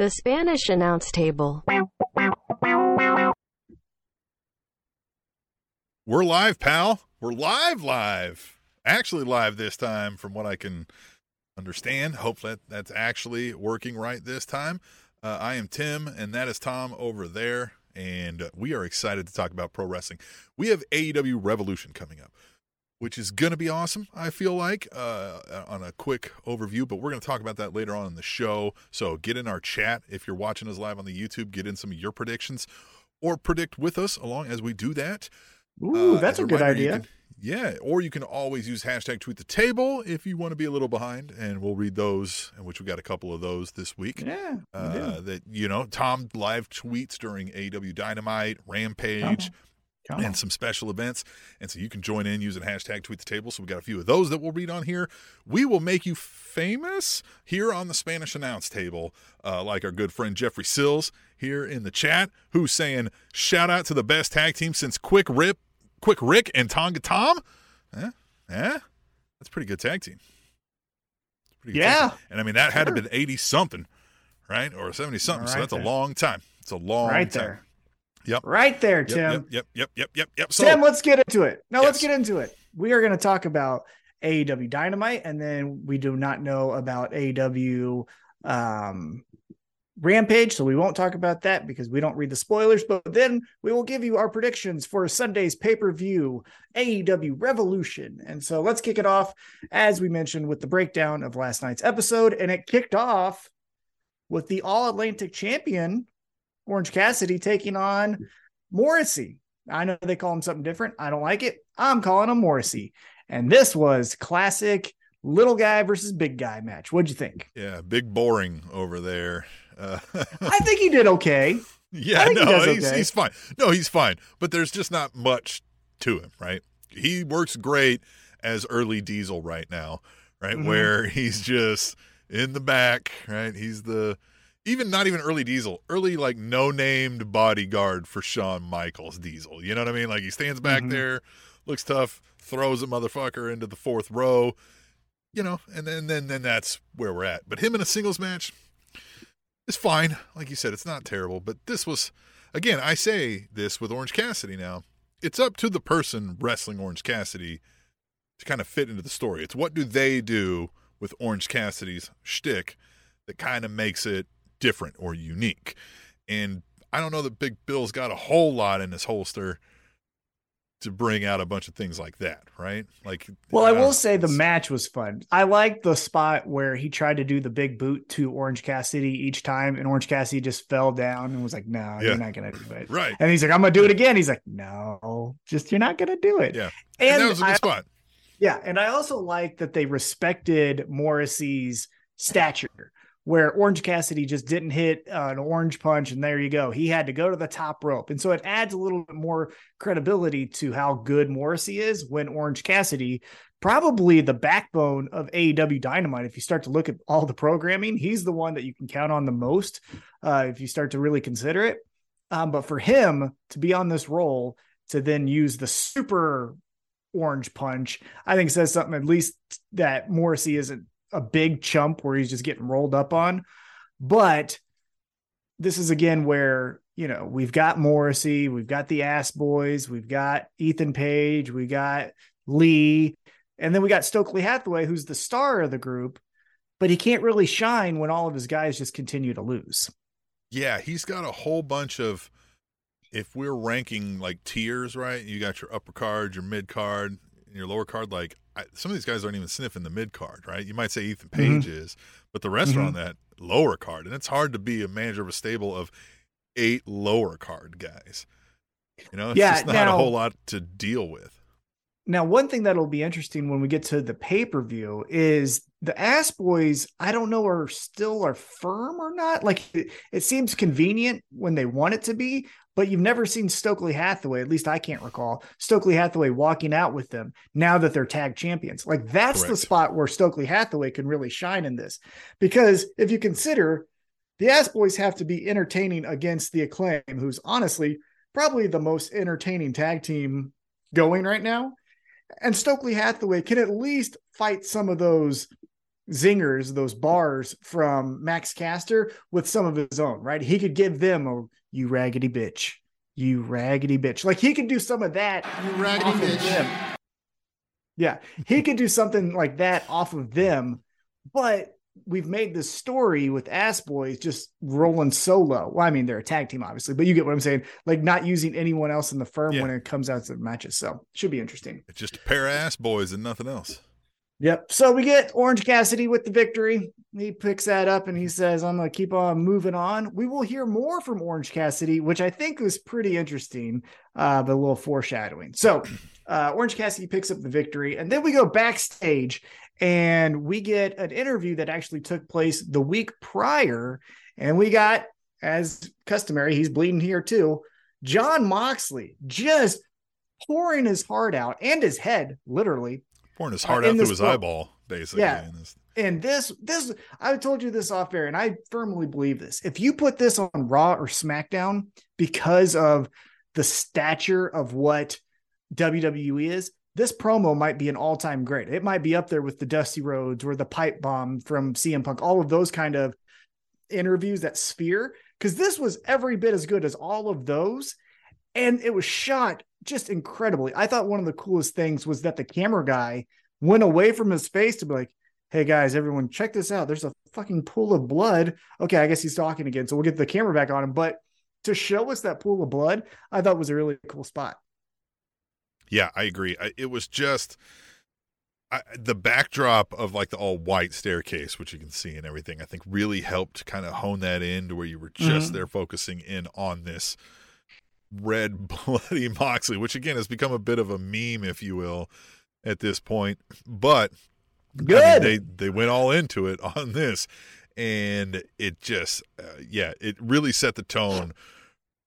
The Spanish announce table. We're live, pal. We're live, live. Actually, live this time, from what I can understand. Hopefully, that, that's actually working right this time. Uh, I am Tim, and that is Tom over there. And we are excited to talk about pro wrestling. We have AEW Revolution coming up, which is going to be awesome, I feel like, uh, on a quick overview. But we're going to talk about that later on in the show. So get in our chat. If you're watching us live on the YouTube, get in some of your predictions or predict with us along as we do that. Ooh, Uh, that's a good reminder, you idea. can- yeah, or you can always use hashtag tweet the table if you want to be a little behind, and we'll read those, and which we got a couple of those this week. yeah. Uh, that you know, Tom live tweets during AEW Dynamite, Rampage, Come on. and some special events, and so you can join in using hashtag tweet the table. So we got a few of those that we'll read on here. We will make you famous here on the Spanish announce table, uh, like our good friend Jeffrey Sills here in the chat, who's saying shout out to the best tag team since Quick Rip, Quick Rick, and Tonga Tom. Eh, eh, that's a pretty good tag team. Pretty good tag Yeah. team. and I mean that had to Sure. have been eighty something, right, or seventy something. so Right that's a long time. It's a long right time. there. Yep. Right there, Tim. Yep, yep, yep, yep, yep, yep. So Tim, let's get into it. No, let's get into it. We are going to talk about AEW Dynamite, and then we do not know about AEW um, Rampage, so we won't talk about that because we don't read the spoilers. But then we will give you our predictions for Sunday's pay per view AEW Revolution. And so let's kick it off, as we mentioned, with the breakdown of last night's episode, and it kicked off with the All Atlantic champion Orange Cassidy taking on Morrissey. I know they call him something different. I don't like it. I'm calling him Morrissey. And this was classic little guy versus big guy match. What'd you think? Yeah, big boring over there. Uh, I think he did okay. yeah, I think he no, he's, okay. he's fine. No, he's fine. But there's just not much to him, right? He works great as early Diesel right now, right? Mhm. Where he's just in the back, right? He's the even not even early Diesel, early like no named bodyguard for Shawn Michaels Diesel. You know what I mean? Like he stands back Mhm. there, looks tough, throws a motherfucker into the fourth row, you know, and then then then that's where we're at. But him in a singles match is fine. Like you said, it's not terrible. But this was again, I say this with Orange Cassidy now. It's up to the person wrestling Orange Cassidy to kind of fit into the story. It's what do they do with Orange Cassidy's shtick that kind of makes it different or unique. And I don't know that Big Bill's got a whole lot in his holster to bring out a bunch of things like that, right? Like, Well, I don't will say the match was fun. I liked the spot where he tried to do the big boot to Orange Cassidy each time, and Orange Cassidy just fell down and was like, No, Yeah. you're not going to do it. right. And he's like, I'm going to do it again. He's like, No, just you're not going to do it. Yeah. And, And, that was a good I spot. Yeah, and I also like that they respected Morrissey's stature, where Orange Cassidy just didn't hit uh, an orange punch, and there you go. He had to go to the top rope, and so it adds a little bit more credibility to how good Morrissey is when Orange Cassidy, probably the backbone of AEW Dynamite. If you start to look at all the programming, he's the one that you can count on the most. Uh, if you start to really consider it, um, but for him to be on this role to then use the super orange punch, I think says something at least that Morrissey isn't a big chump where he's just getting rolled up on. But this is again where, you know, we've got Morrissey, we've got the ass boys, we've got Ethan Page, we got Lee, and then we got Stokely Hathaway, who's the star of the group, but he can't really shine when all of his guys just continue to lose. Yeah, he's got a whole bunch of. If we're ranking like tiers, right? You got your upper card, your mid card, and your lower card. Like I, some of these guys aren't even sniffing the mid card, right? You might say Ethan mm-hmm. Page is, but the rest are on mm-hmm. that lower card, and it's hard to be a manager of a stable of eight lower card guys. You know, it's Yeah, just not now- a whole lot to deal with. Now, one thing that'll be interesting when we get to the pay per view is the Ass Boys. I don't know are still are firm or not. Like it, it seems convenient when they want it to be, but you've never seen Stokely Hathaway. At least I can't recall Stokely Hathaway walking out with them now that they're tag champions. Like that's the spot where Stokely Hathaway can really shine in this, because if you consider the Ass Boys have to be entertaining against the Acclaim, who's honestly probably the most entertaining tag team going right now and Stokely Hathaway can at least fight some of those zingers, those bars from Max Caster with some of his own, right? He could give them a you raggedy bitch, you raggedy bitch. Like he could do some of that. You raggedy bitch. Yeah, he could do something like that off of them, but we've made this story with Ass Boys just rolling solo. Well, I mean, they're a tag team, obviously, but you get what I'm saying. Like not using anyone else in the firm Yeah. when it comes out to the matches. So should be interesting. It's just a pair of ass boys and nothing else. Yep. So we get Orange Cassidy with the victory. He picks that up and he says, I'm going to keep on moving on. We will hear more from Orange Cassidy, which I think was pretty interesting, uh, but a little foreshadowing. So uh, Orange Cassidy picks up the victory. And then we go backstage and we get an interview that actually took place the week prior. And we got, as customary, he's bleeding here too, Jon Moxley just pouring his heart out and his head, literally, Pouring his Uh, heart in out through his pro- eyeball, basically. Yeah. in this- and this this I told you this off air, and I firmly believe this. If you put this on Raw or SmackDown because of the stature of what WWE is, this promo might be an all-time great. It might be up there with the Dusty Rhodes or the pipe bomb from CM Punk, all of those kind of interviews, that sphere, because this was every bit as good as all of those. And it was shot just incredibly. I thought one of the coolest things was that the camera guy went away from his face to be like, hey guys, everyone, check this out. There's a fucking pool of blood. Okay, I guess he's talking again. So we'll get the camera back on him. But to show us that pool of blood, I thought was a really cool spot. Yeah, I agree. I, it was just I, the backdrop of like the all white staircase, which you can see and everything. I think really helped kind of hone that in to where you were just Mhm. there focusing in on this red bloody Moxley, which again has become a bit of a meme, if you will, at this point. But I mean, Good. they they went all into it on this, and it just uh, yeah, it really set the tone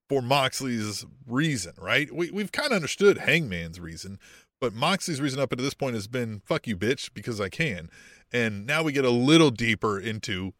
for Moxley's reason. Right? We we've kind of understood Hangman's reason, but Moxley's reason up until this point has been "fuck you, bitch," because I can, and now we get a little deeper into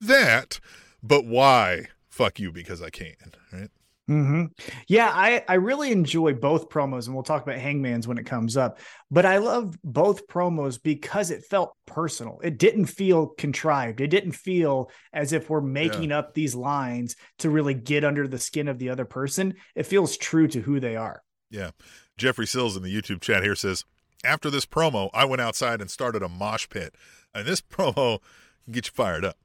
that. But why fuck you because I can? Right? Hmm Yeah, I, I really enjoy both promos, and we'll talk about Hangman's when it comes up. But I love both promos because it felt personal. It didn't feel contrived. It didn't feel as if we're making up these lines to really get under the skin of the other person. It feels true to who they are. Yeah. Jeffrey Sills in the YouTube chat here says, after this promo, I went outside and started a mosh pit. And this promo can get you fired up.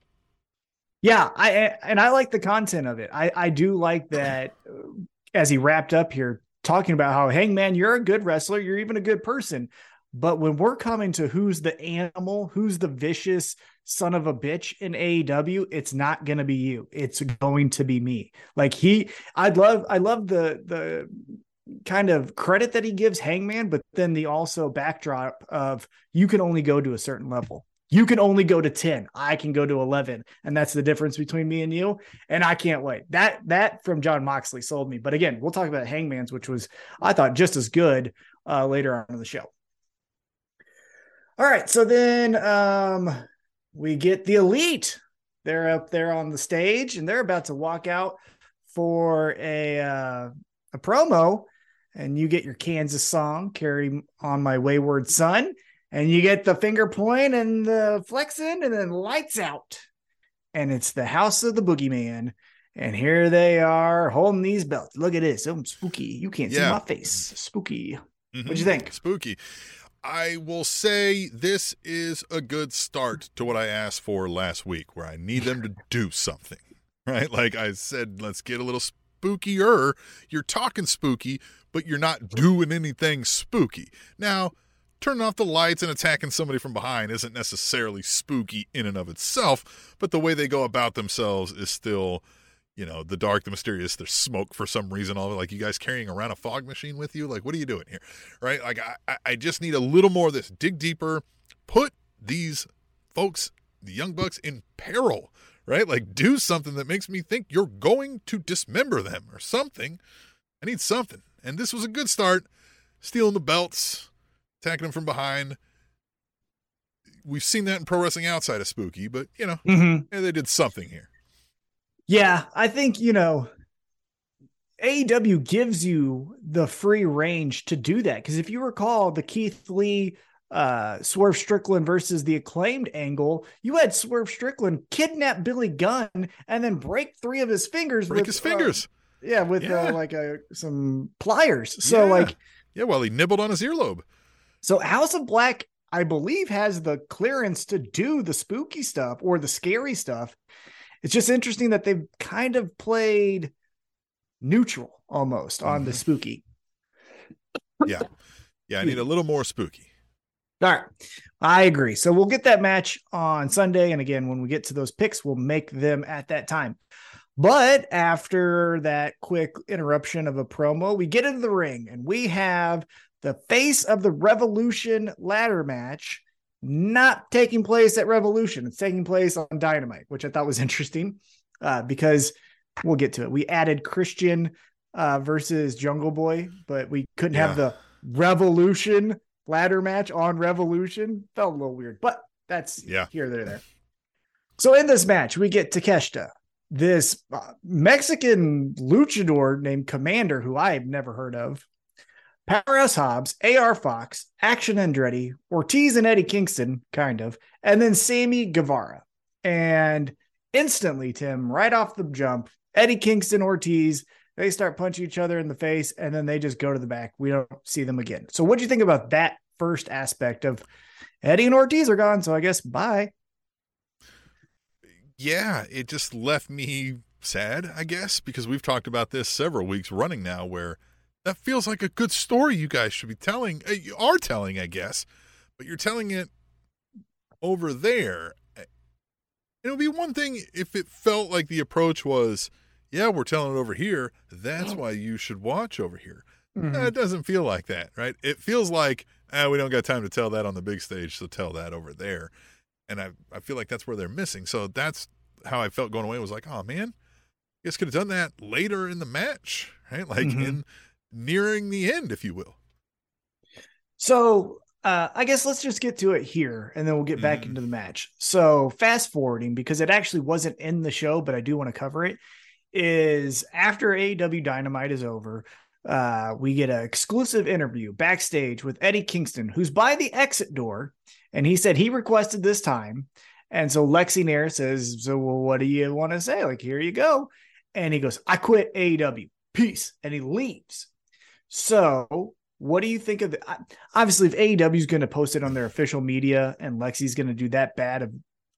Yeah, I and I like the content of it. I I do like that uh, as he wrapped up here talking about how Hangman, you're a good wrestler, you're even a good person. But when we're coming to who's the animal, who's the vicious son of a bitch in AEW, it's not going to be you. It's going to be me. Like he I'd love I love the the kind of credit that he gives Hangman, but then the also backdrop of you can only go to a certain level. You can only go to 10. I can go to 11. And that's the difference between me and you. And I can't wait. That that from Jon Moxley sold me. But again, we'll talk about Hangman's, which was I thought just as good uh, later on in the show. All right. So then um we get the elite. They're up there on the stage and they're about to walk out for a uh, a promo. And you get your Kansas song, Carry on My Wayward Son and you get the finger point and the flexing and then lights out and it's the house of the boogeyman and here they are holding these belts look at this oh spooky you can't see my face spooky what do you mm-hmm. think? Spooky. I will say this is a good start to what I asked for last week, where I need them to do something. Right? Like I said, let's get a little spookier. You're talking spooky, but you're not doing anything spooky. Now, turning off the lights and attacking somebody from behind isn't necessarily spooky in and of itself, but the way they go about themselves is still, you know, the dark, the mysterious. There's smoke for some reason. All of it. like you guys carrying around a fog machine with you. Like, what are you doing here? Right? Like, I- I just need a little more of this. Dig deeper. Put these folks, the young bucks, in peril. Right? Like, do something that makes me think you're going to dismember them or something. I need something. And this was a good start. Stealing the belts, attacking them from behind. We've seen that in pro wrestling outside of spooky, but you know, mm-hmm. yeah, they did something here. yeah i think you know aew gives you the free range to do that because if you recall the keith lee uh, Swerve Strickland versus the acclaimed angle, you had Swerve Strickland kidnap Billy Gunn and then break three of his fingers. Break with, his uh, fingers. yeah, with Yeah. Uh, like a some pliers. So Yeah. like, yeah, while he nibbled on his earlobe. So House of Black, I believe, has the clearance to do the spooky stuff or the scary stuff. It's just interesting that they've kind of played neutral almost on the Mhm. spooky. Yeah. Yeah, I need a little more spooky. All right. I agree. So we'll get that match on Sunday. And again, when we get to those picks, we'll make them at that time. But after that quick interruption of a promo, we get into the ring and we have the face of the Revolution ladder match not taking place at Revolution. It's taking place on Dynamite, which I thought was interesting uh, because we'll get to it. We added Christian uh, versus Jungle Boy, but we couldn't have the Revolution ladder match on Revolution. Felt a little weird, but that's Yeah. here, there, there. So in this match, we get Takeshita, this uh, Mexican luchador named Komander, who I've never heard of. Powerhouse Hobbs, AR Fox, Action Andretti, Ortiz and Eddie Kingston, kind of, and then Sammy Guevara. And instantly, Tim, right off the jump, Eddie Kingston, Ortiz, they start punching each other in the face, and then they just go to the back. We don't see them again. So, what do you think about that first aspect of Eddie and Ortiz are gone? So, I guess bye. Yeah, it just left me sad, I guess, because we've talked about this several weeks running now where that feels like a good story you guys should be telling. uh, You are telling, I guess, but you're telling it over there. It would be one thing if it felt like the approach was, yeah, we're telling it over here. That's why you should watch over here. No, it doesn't feel like that, right? It feels like, ah, we don't got time to tell that on the big stage, so tell that over there. And I, I feel like that's where they're missing. So that's how I felt going away. Was like, oh man, you guys could have done that later in the match, right? Like Mhm. in nearing the end, if you will. So uh, I guess let's just get to it here and then we'll get back Mhm. into the match. So fast forwarding because it actually wasn't in the show, but I do want to cover it. Is after AEW Dynamite is over, uh, we get an exclusive interview backstage with Eddie Kingston, who's by the exit door, and he said he requested this time. And so Lexy Nair says, "So well, what do you want to say? Like, here you go." And he goes, "I quit AEW. Peace," and he leaves. So, what do you think of the? Obviously, if AEW is going to post it on their official media and Lexy's going to do that bad of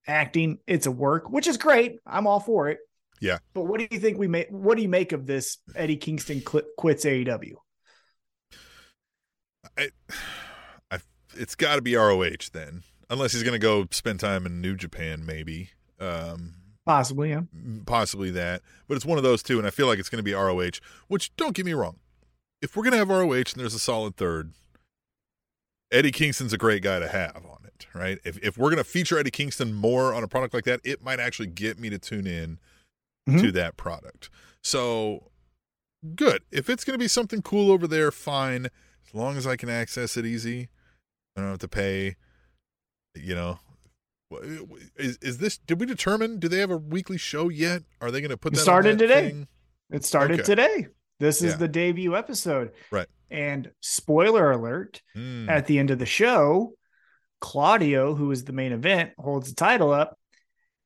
acting, it's a work, which is great. I'm all for it. Yeah. But what do you think we make? What do you make of this? Eddie Kingston cl- quits AEW. I, I, it's got to be ROH then, unless he's going to go spend time in New Japan, maybe. Um, Possibly, yeah. possibly that, but it's one of those two, and I feel like it's going to be ROH. Which don't get me wrong, if we're going to have ROH and there's a solid third, Eddie Kingston's a great guy to have on it, right? If if we're going to feature Eddie Kingston more on a product like that, it might actually get me to tune in Mhm. to that product. So good. If it's going to be something cool over there, fine. As long as I can access it easy, I don't have to pay. You know, is is this? Did we determine? Do they have a weekly show yet? Are they going to put It started today. thing? It started Okay. today. This is Yeah. the debut episode. Right. And spoiler alert, Hmm. at the end of the show, Claudio, who is the main event, holds the title up.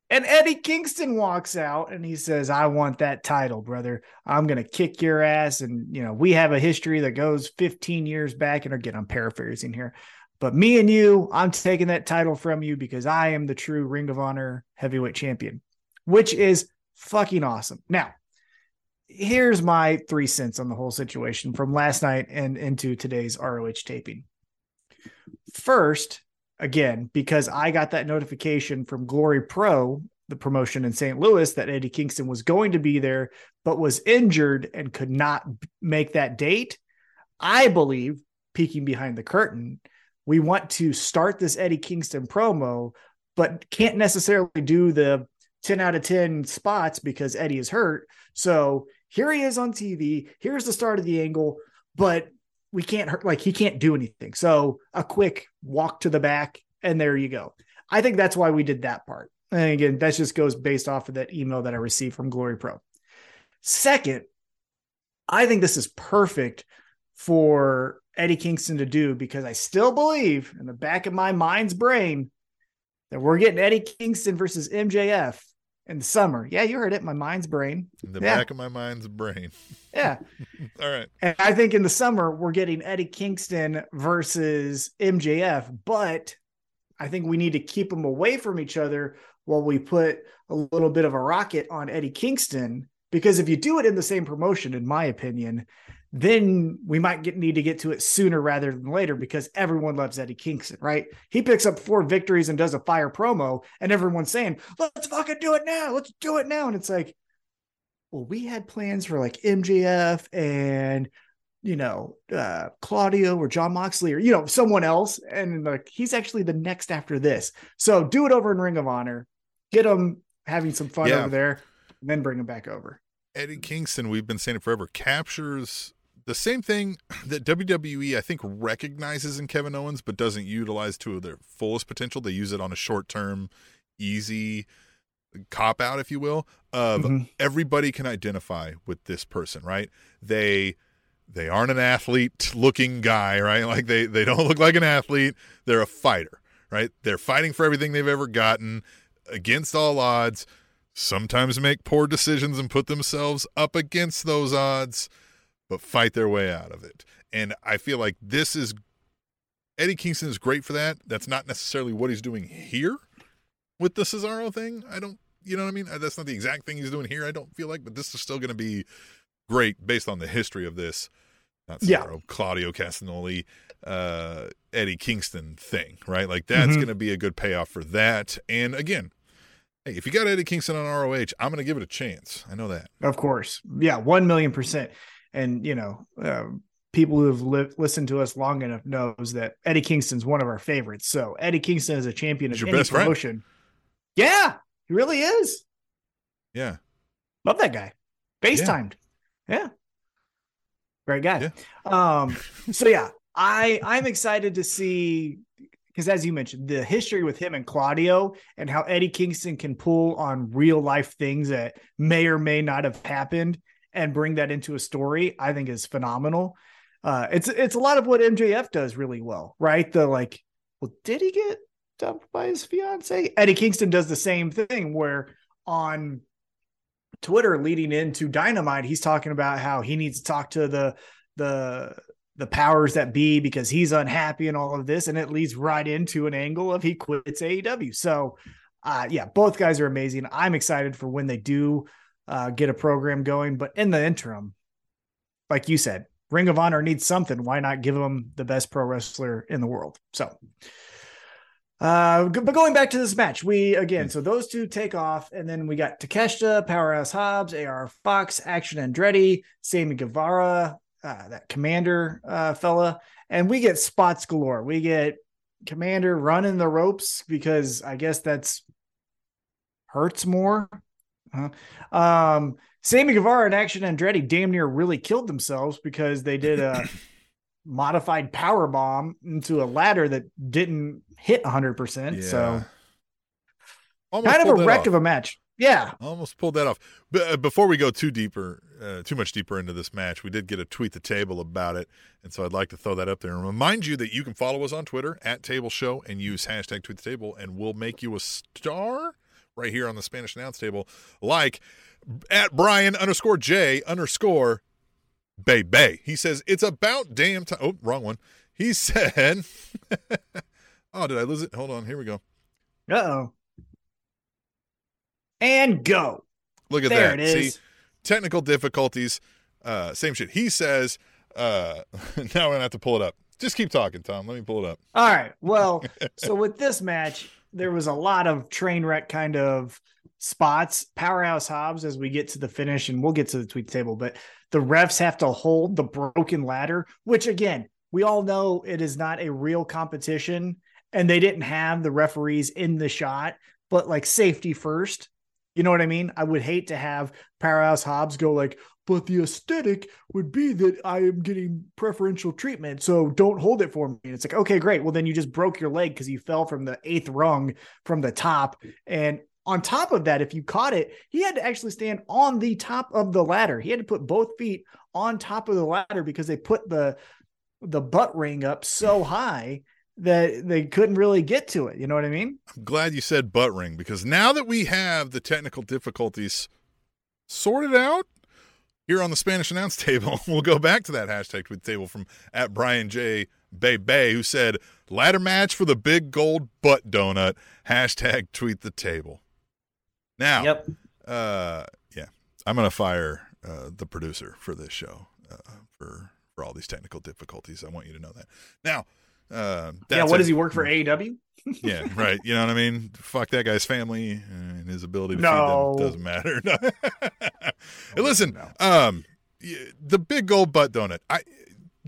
And Eddie Kingston walks out and he says, I want that title, brother. I'm going to kick your ass. And, you know, we have a history that goes 15 years back. And again, I'm paraphrasing here. But me and you, I'm taking that title from you because I am the true Ring of Honor heavyweight champion, which is fucking awesome. Now, here's my three cents on the whole situation from last night and into today's ROH taping. First, again, because I got that notification from Glory Pro, the promotion in St. Louis, that Eddie Kingston was going to be there, but was injured and could not make that date. I believe, peeking behind the curtain, we want to start this Eddie Kingston promo, but can't necessarily do the 10 out of 10 spots because Eddie is hurt. So here he is on TV. Here's the start of the angle, but we can't hurt, like he can't do anything. So a quick walk to the back, and there you go. I think that's why we did that part. And again, that just goes based off of that email that I received from Glory Pro. Second, I think this is perfect for Eddie Kingston to do because I still believe in the back of my mind's brain that we're getting Eddie Kingston versus MJF in the summer. Yeah, you heard it. My mind's brain. In the Yeah. back of my mind's brain. Yeah. All right. And I think in the summer, we're getting Eddie Kingston versus MJF, but I think we need to keep them away from each other while we put a little bit of a rocket on Eddie Kingston. Because if you do it in the same promotion, in my opinion, then we might get need to get to it sooner rather than later because everyone loves Eddie Kingston, right? He picks up four victories and does a fire promo, and everyone's saying, let's fucking do it now. Let's do it now. And it's like, well, we had plans for like MJF and you know uh Claudio or Jon Moxley or you know someone else, and like he's actually the next after this. So do it over in Ring of Honor, get him having some fun Yeah. over there, and then bring him back over. Eddie Kingston, we've been saying it forever, captures the same thing that WWE I think recognizes in Kevin Owens, but doesn't utilize to their fullest potential. They use it on a short term, easy cop out, if you will, of Mhm. everybody can identify with this person, right? They they aren't an athlete looking guy, right? Like they they don't look like an athlete. They're a fighter, right? They're fighting for everything they've ever gotten against all odds. Sometimes make poor decisions and put themselves up against those odds, but fight their way out of it. And I feel like this is Eddie Kingston is great for that. That's not necessarily what he's doing here with the Cesaro thing. I don't, you know what I mean? Uh, That's not the exact thing he's doing here. I don't feel like, but this is still going to be great based on the history of this. Not Yeah. Cesaro, Claudio Castagnoli, uh, Eddie Kingston thing, right? Like that's Mhm. going to be a good payoff for that. And again, hey, if you got Eddie Kingston on ROH, I'm going to give it a chance. I know that. Of course. Yeah, 1 million percent. And, you know, uh, people who have li- listened to us long enough knows that Eddie Kingston's one of our favorites. So Eddie Kingston is a champion He's of any best friend. promotion. Yeah, he really is. Yeah. Love that guy. FaceTimed. Yeah. Great guy. Um, so yeah, I I'm excited to see because as you mentioned, the history with him and Claudio and how Eddie Kingston can pull on real life things that may or may not have happened and bring that into a story, I think is phenomenal. Uh, it's it's a lot of what MJF does really well, right? The like, well, did he get dumped by his fiance? Eddie Kingston does the same thing where on Twitter leading into Dynamite, he's talking about how he needs to talk to the the the powers that be because he's unhappy and all of this, and it leads right into an angle of he quits AEW. So, uh, yeah, both guys are amazing. I'm excited for when they do uh, get a program going, but in the interim, like you said, Ring of Honor needs something. Why not give them the best pro wrestler in the world? So. Uh, but going back to this match, we again, so those two take off, and then we got Takeshita, Powerhouse Hobbs, AR Fox, Action Andretti, Sammy Guevara, uh, that Komander uh, fella, and we get spots galore. We get Komander running the ropes because I guess that's hurts more. Uh, um, Sammy Guevara and Action Andretti damn near really killed themselves because they did a modified power bomb into a ladder that didn't hit 100%. So Almost kind of a wreck off. of a match. Yeah. Almost pulled that off. But uh, before we go too deeper, uh, too much deeper into this match, we did get a tweet the table about it, and so I'd like to throw that up there and remind you that you can follow us on Twitter at Table Show and use hashtag Tweet the Table, and we'll make you a star right here on the Spanish Announce Table, like at Brian underscore J underscore Bay Bay. He says it's about damn time. Oh, wrong one. He said, "Oh, did I lose it? Hold on. Here we go. Uh oh. And go. Look at There that. it is. See, technical difficulties. Uh, same shit. He says, uh, now I'm going to have to pull it up. Just keep talking, Tom. Let me pull it up. All right. Well, so with this match, there was a lot of train wreck kind of spots. Powerhouse Hobbs as we get to the finish, and we'll get to the tweet table, but the refs have to hold the broken ladder, which again, we all know it is not a real competition, and they didn't have the referees in the shot, but like safety first. You know what I mean? I would hate to have Powerhouse Hobbs go like, but the aesthetic would be that I am getting preferential treatment. So don't hold it for me. And it's like, okay, great. Well, then you just broke your leg because you fell from the eighth rung from the top. And on top of that, if you caught it, he had to actually stand on the top of the ladder. He had to put both feet on top of the ladder because they put the the butt ring up so high that they couldn't really get to it. You know what I mean? I'm glad you said butt ring because now that we have the technical difficulties sorted out here on the Spanish announce table, we'll go back to that hashtag tweet table from at Brian J. Bay Bay, who said, ladder match for the big gold butt donut. Hashtag tweet the table. Now, Yep. uh, yeah, I'm going to fire uh, the producer for this show uh, for, for all these technical difficulties. I want you to know that. Now, uh, yeah. What it. does he work for AEW? yeah, right. You know what I mean? Fuck that guy's family and his ability to No. feed them doesn't matter. Listen, No. um, the big gold butt donut. I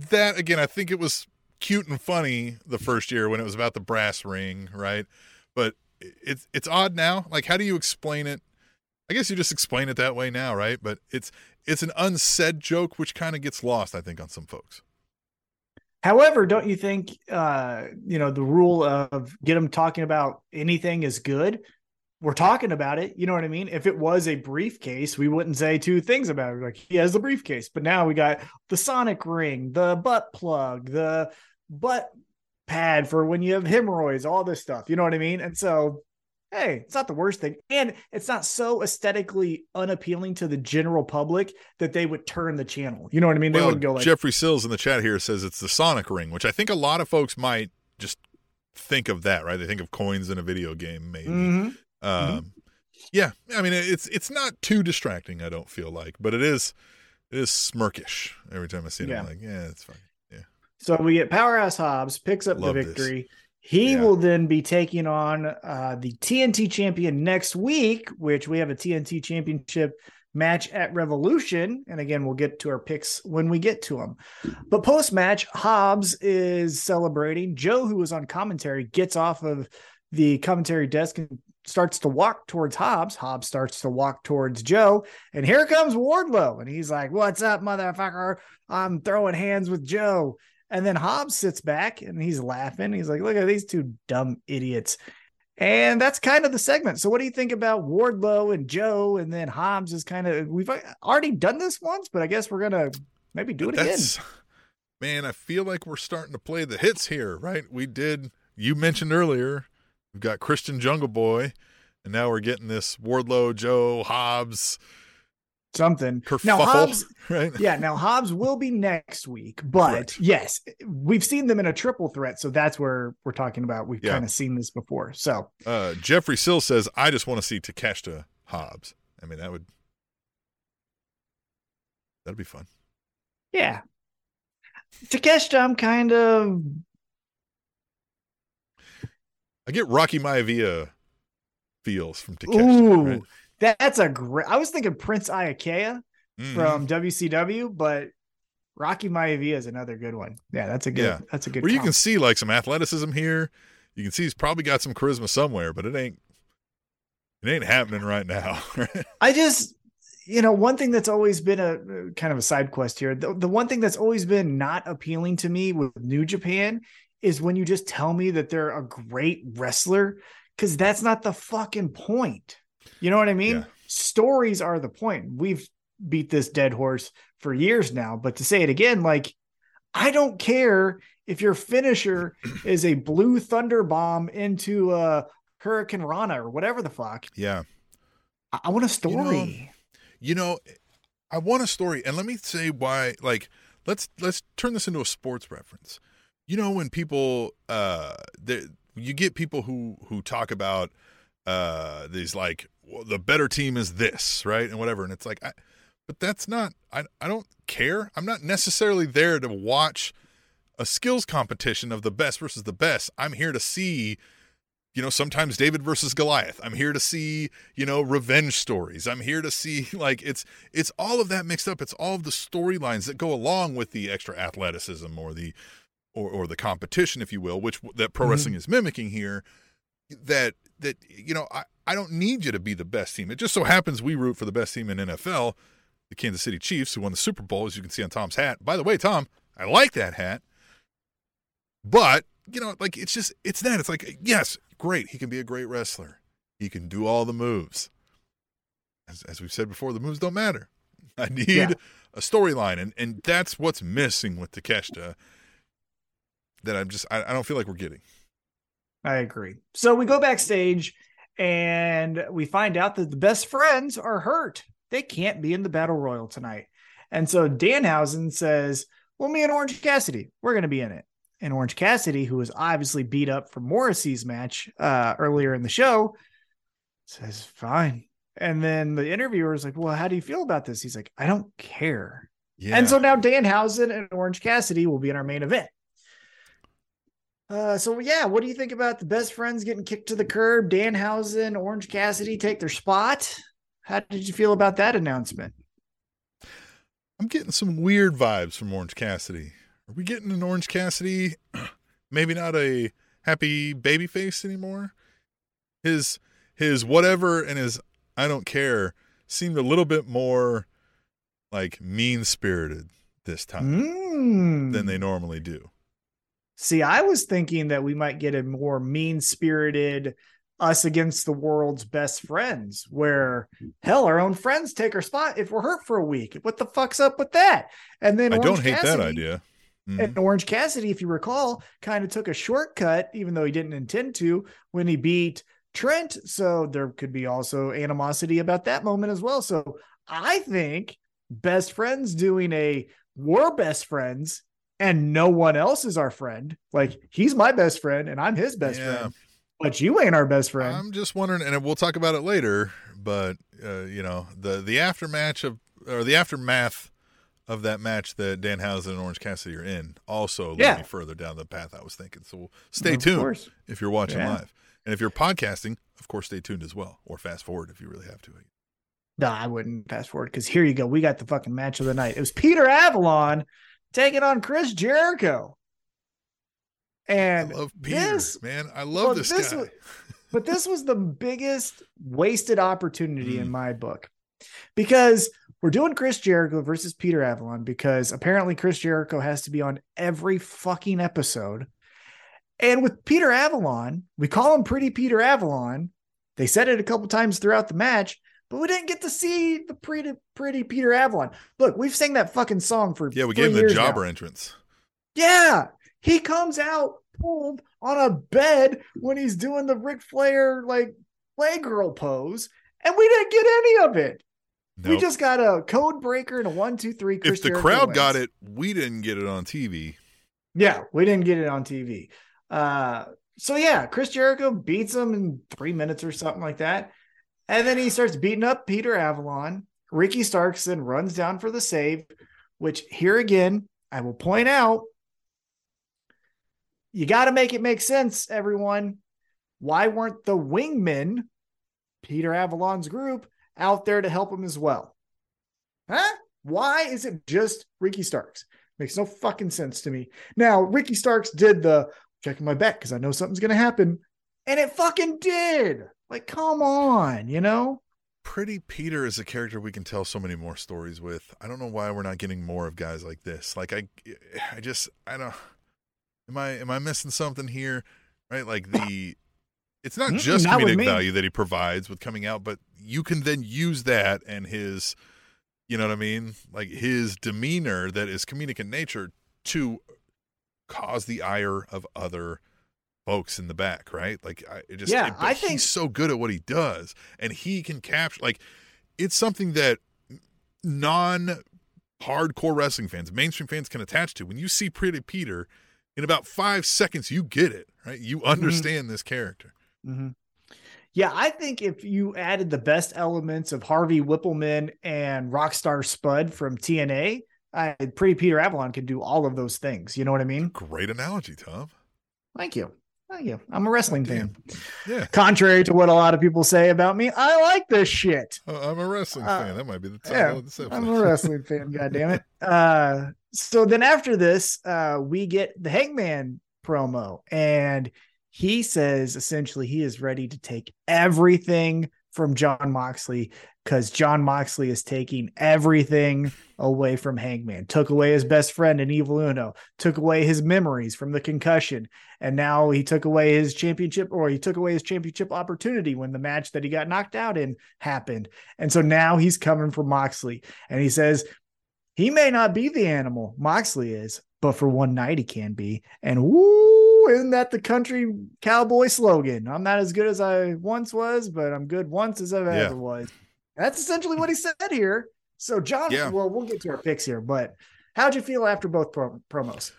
that again. I think it was cute and funny the first year when it was about the brass ring, right? But it's it's odd now. Like, how do you explain it? I guess you just explain it that way now, right? But it's it's an unsaid joke, which kind of gets lost, I think, on some folks. However, don't you think uh, you know the rule of get them talking about anything is good? We're talking about it. You know what I mean? If it was a briefcase, we wouldn't say two things about it. Like he has the briefcase, but now we got the sonic ring, the butt plug, the butt pad for when you have hemorrhoids, all this stuff. You know what I mean? And so, hey, it's not the worst thing, and it's not so aesthetically unappealing to the general public that they would turn the channel. You know what I mean? They well, wouldn't go like, Jeffrey Sills in the chat here says it's the Sonic ring, which I think a lot of folks might just think of that, right? They think of coins in a video game, maybe. Mhm. Um, yeah, I mean it's it's not too distracting. I don't feel like, but it is it is smirkish every time I see it. Yeah. I'm like, yeah, it's fine. Yeah. So we get Powerhouse Hobbs picks up Love the this. victory. He Yeah. will then be taking on uh, the TNT champion next week, which we have a TNT championship match at Revolution. And again, we'll get to our picks when we get to them. But post match, Hobbs is celebrating. Joe, who was on commentary, gets off of the commentary desk and starts to walk towards Hobbs. Hobbs starts to walk towards Joe. And here comes Wardlow. And he's like, What's up, motherfucker? I'm throwing hands with Joe. And then Hobbs sits back and he's laughing. He's like, look at these two dumb idiots. And that's kind of the segment. So, what do you think about Wardlow and Joe? And then Hobbs is kind of, we've already done this once, but I guess we're going to maybe do it again. Man, I feel like we're starting to play the hits here, right? We did. You mentioned earlier, we've got Christian Jungle Boy, and now we're getting this Wardlow, Joe, Hobbs, Something. kerfuffle, Now, Hobbs, right? yeah, now Hobbs will be next week, but Correct. yes, we've seen them in a triple threat. So, that's where we're talking about. We've Yeah. kind of seen this before. So, Uh, Jeffrey Sill says, "I just want to see Takeshita Hobbs." I mean, that would that'd be fun. yeah. Takeshita, I'm kind of I get Rocky Maivia feels from Takeshita. Ooh, right? that's a great. I was thinking Prince Iaukea Mhm. from WCW, but Rocky Maivia is another good one. Yeah, that's a good. Yeah. That's a good. where you can see like some athleticism here. You can see he's probably got some charisma somewhere, but it ain't it ain't happening right now. I just, you know, one thing that's always been a uh, kind of a side quest here. The, the one thing that's always been not appealing to me with New Japan is when you just tell me that they're a great wrestler, because that's not the fucking point. You know what I mean? Yeah. Stories are the point. We've beat this dead horse for years now, but to say it again, like, I don't care if your finisher is a blue thunder bomb into a hurricanrana or whatever the fuck. Yeah. I, I want a know, story. You know, I want a story, and let me say why. Like, let's let's turn this into a sports reference. You know, when people, uh, you get people who who talk about uh these like well, the better team is this, right, and whatever, and it's like, I, but that's not. I I don't care. I'm not necessarily there to watch a skills competition of the best versus the best. I'm here to see you know sometimes david versus goliath i'm here to see you know revenge stories i'm here to see like it's it's all of that mixed up it's all of the storylines that go along with the extra athleticism or the or, or the competition if you will which that pro Mhm. wrestling is mimicking here that that you know I, I don't need you to be the best team it just so happens we root for the best team in nfl the kansas city chiefs who won the super bowl as you can see on tom's hat by the way tom i like that hat but you know, like it's just it's that. It's like yes, great. He can be a great wrestler. He can do all the moves. As as we've said before, the moves don't matter. I need Yeah. a storyline, and and that's what's missing with Takeshita. That I'm just I, I don't feel like we're getting. I agree. So we go backstage and we find out that the best friends are hurt. They can't be in the battle royal tonight. And so Danhausen says, Well, me and Orange Cassidy, we're going to be in it. And Orange Cassidy, who was obviously beat up from Morrissey's match uh, earlier in the show, says, Fine. And then the interviewer is like, Well, how do you feel about this? He's like, I don't care. Yeah. And so now Danhausen and Orange Cassidy will be in our main event. Uh, so yeah, what do you think about the best friends getting kicked to the curb? Dan Danhausen, Orange Cassidy take their spot. How did you feel about that announcement? I'm getting some weird vibes from Orange Cassidy. Are we getting an Orange Cassidy? Maybe not a happy baby face anymore. His his whatever and his I don't care seemed a little bit more like mean spirited this time Mm. than they normally do. See, I was thinking that we might get a more mean spirited us against the world's best friends, where hell, our own friends take our spot if we're hurt for a week. What the fuck's up with that? And then I Orange don't hate that Cassidy- idea. Mhm. And Orange Cassidy, if you recall, kind of took a shortcut, even though he didn't intend to, when he beat Trent. So there could be also animosity about that moment as well. So I think best friends doing a we're best friends and no one else is our friend. Like he's my best friend and I'm his best Yeah. friend, but you ain't our best friend. I'm just wondering, and we'll talk about it later. But uh, you know, the the aftermatch of or the aftermath of that match that Danhausen and Orange Cassidy are in also led Yeah. me further down the path I was thinking. So we'll stay Of tuned course. if you're watching Yeah. live, and if you're podcasting, of course, stay tuned as well, or fast forward if you really have to. No, I wouldn't fast forward because here you go. We got the fucking match of the night. It was Peter Avalon taking on Chris Jericho. And I love Peter, this man. I love well, this, this guy. was- but this was the biggest wasted opportunity Mm. in my book because we're doing Chris Jericho versus Peter Avalon because apparently Chris Jericho has to be on every fucking episode. And with Peter Avalon, we call him Pretty Peter Avalon. They said it a couple times throughout the match, but we didn't get to see the pretty, pretty Peter Avalon. Look, we've sang that fucking song for yeah, we gave him the years now. entrance. Yeah, he comes out pulled on a bed when he's doing the Ric Flair like playgirl pose, and we didn't get any of it. We just got a code breaker and a one, two, three. Chris if the Jericho crowd got it, we didn't get it on TV. yeah, we didn't get it on TV. Uh, so yeah, Chris Jericho beats him in three minutes or something like that, and then he starts beating up Peter Avalon. Ricky Starks then runs down for the save, which here again I will point out you got to make it make sense, everyone. Why weren't the wingmen, Peter Avalon's group, out there to help him as well? Huh? Why is it just Ricky Starks? Makes no fucking sense to me. Now, Ricky Starks did the checking my back because I know something's going to happen. And it fucking did. Like, come on, you know? Pretty Peter is a character we can tell so many more stories with. I don't know why we're not getting more of guys like this. Like I, I just I don't. Am I am I missing something here? Right, like the. It's not just not comedic value that he provides with coming out, but you can then use that and his, you know what I mean, like his demeanor that is comedic in nature to cause the ire of other folks in the back, right? Like I it just Yeah, it- I think- he's so good at what he does, and he can capture like it's something that non hardcore wrestling fans, mainstream fans can attach to. When you see Pretty Peter, in about five seconds, you get it, right? You understand this character. Mhm. Yeah, I think if you added the best elements of Harvey Wippleman and Rockstar Spud from TNA, I, Pretty Peter Avalon could do all of those things. You know what I mean? Great analogy, Tom. Thank you. Thank you. I'm a wrestling fan. Yeah, Contrary to what a lot of people say about me, I like this shit. Uh, I'm a wrestling Uh, fan. That might be the title Yeah, of this episode. I'm a wrestling fan, goddammit. Uh so then after this, uh we get the Hangman promo, and he says essentially he is ready to take everything from Jon Moxley because Jon Moxley is taking everything away from Hangman. Took away his best friend in Evil Uno, took away his memories from the concussion, and now he took away his championship or he took away his championship opportunity when the match that he got knocked out in happened. And so now he's coming for Moxley and he says, he may not be the animal Moxley is, but for one night he can be. And woo, isn't that the country cowboy slogan? I'm not as good as I once was, but I'm good once as I Yeah. ever was. That's essentially what he said here. So, John, Yeah. well, we'll get to our picks here, but how'd you feel after both pro- promos?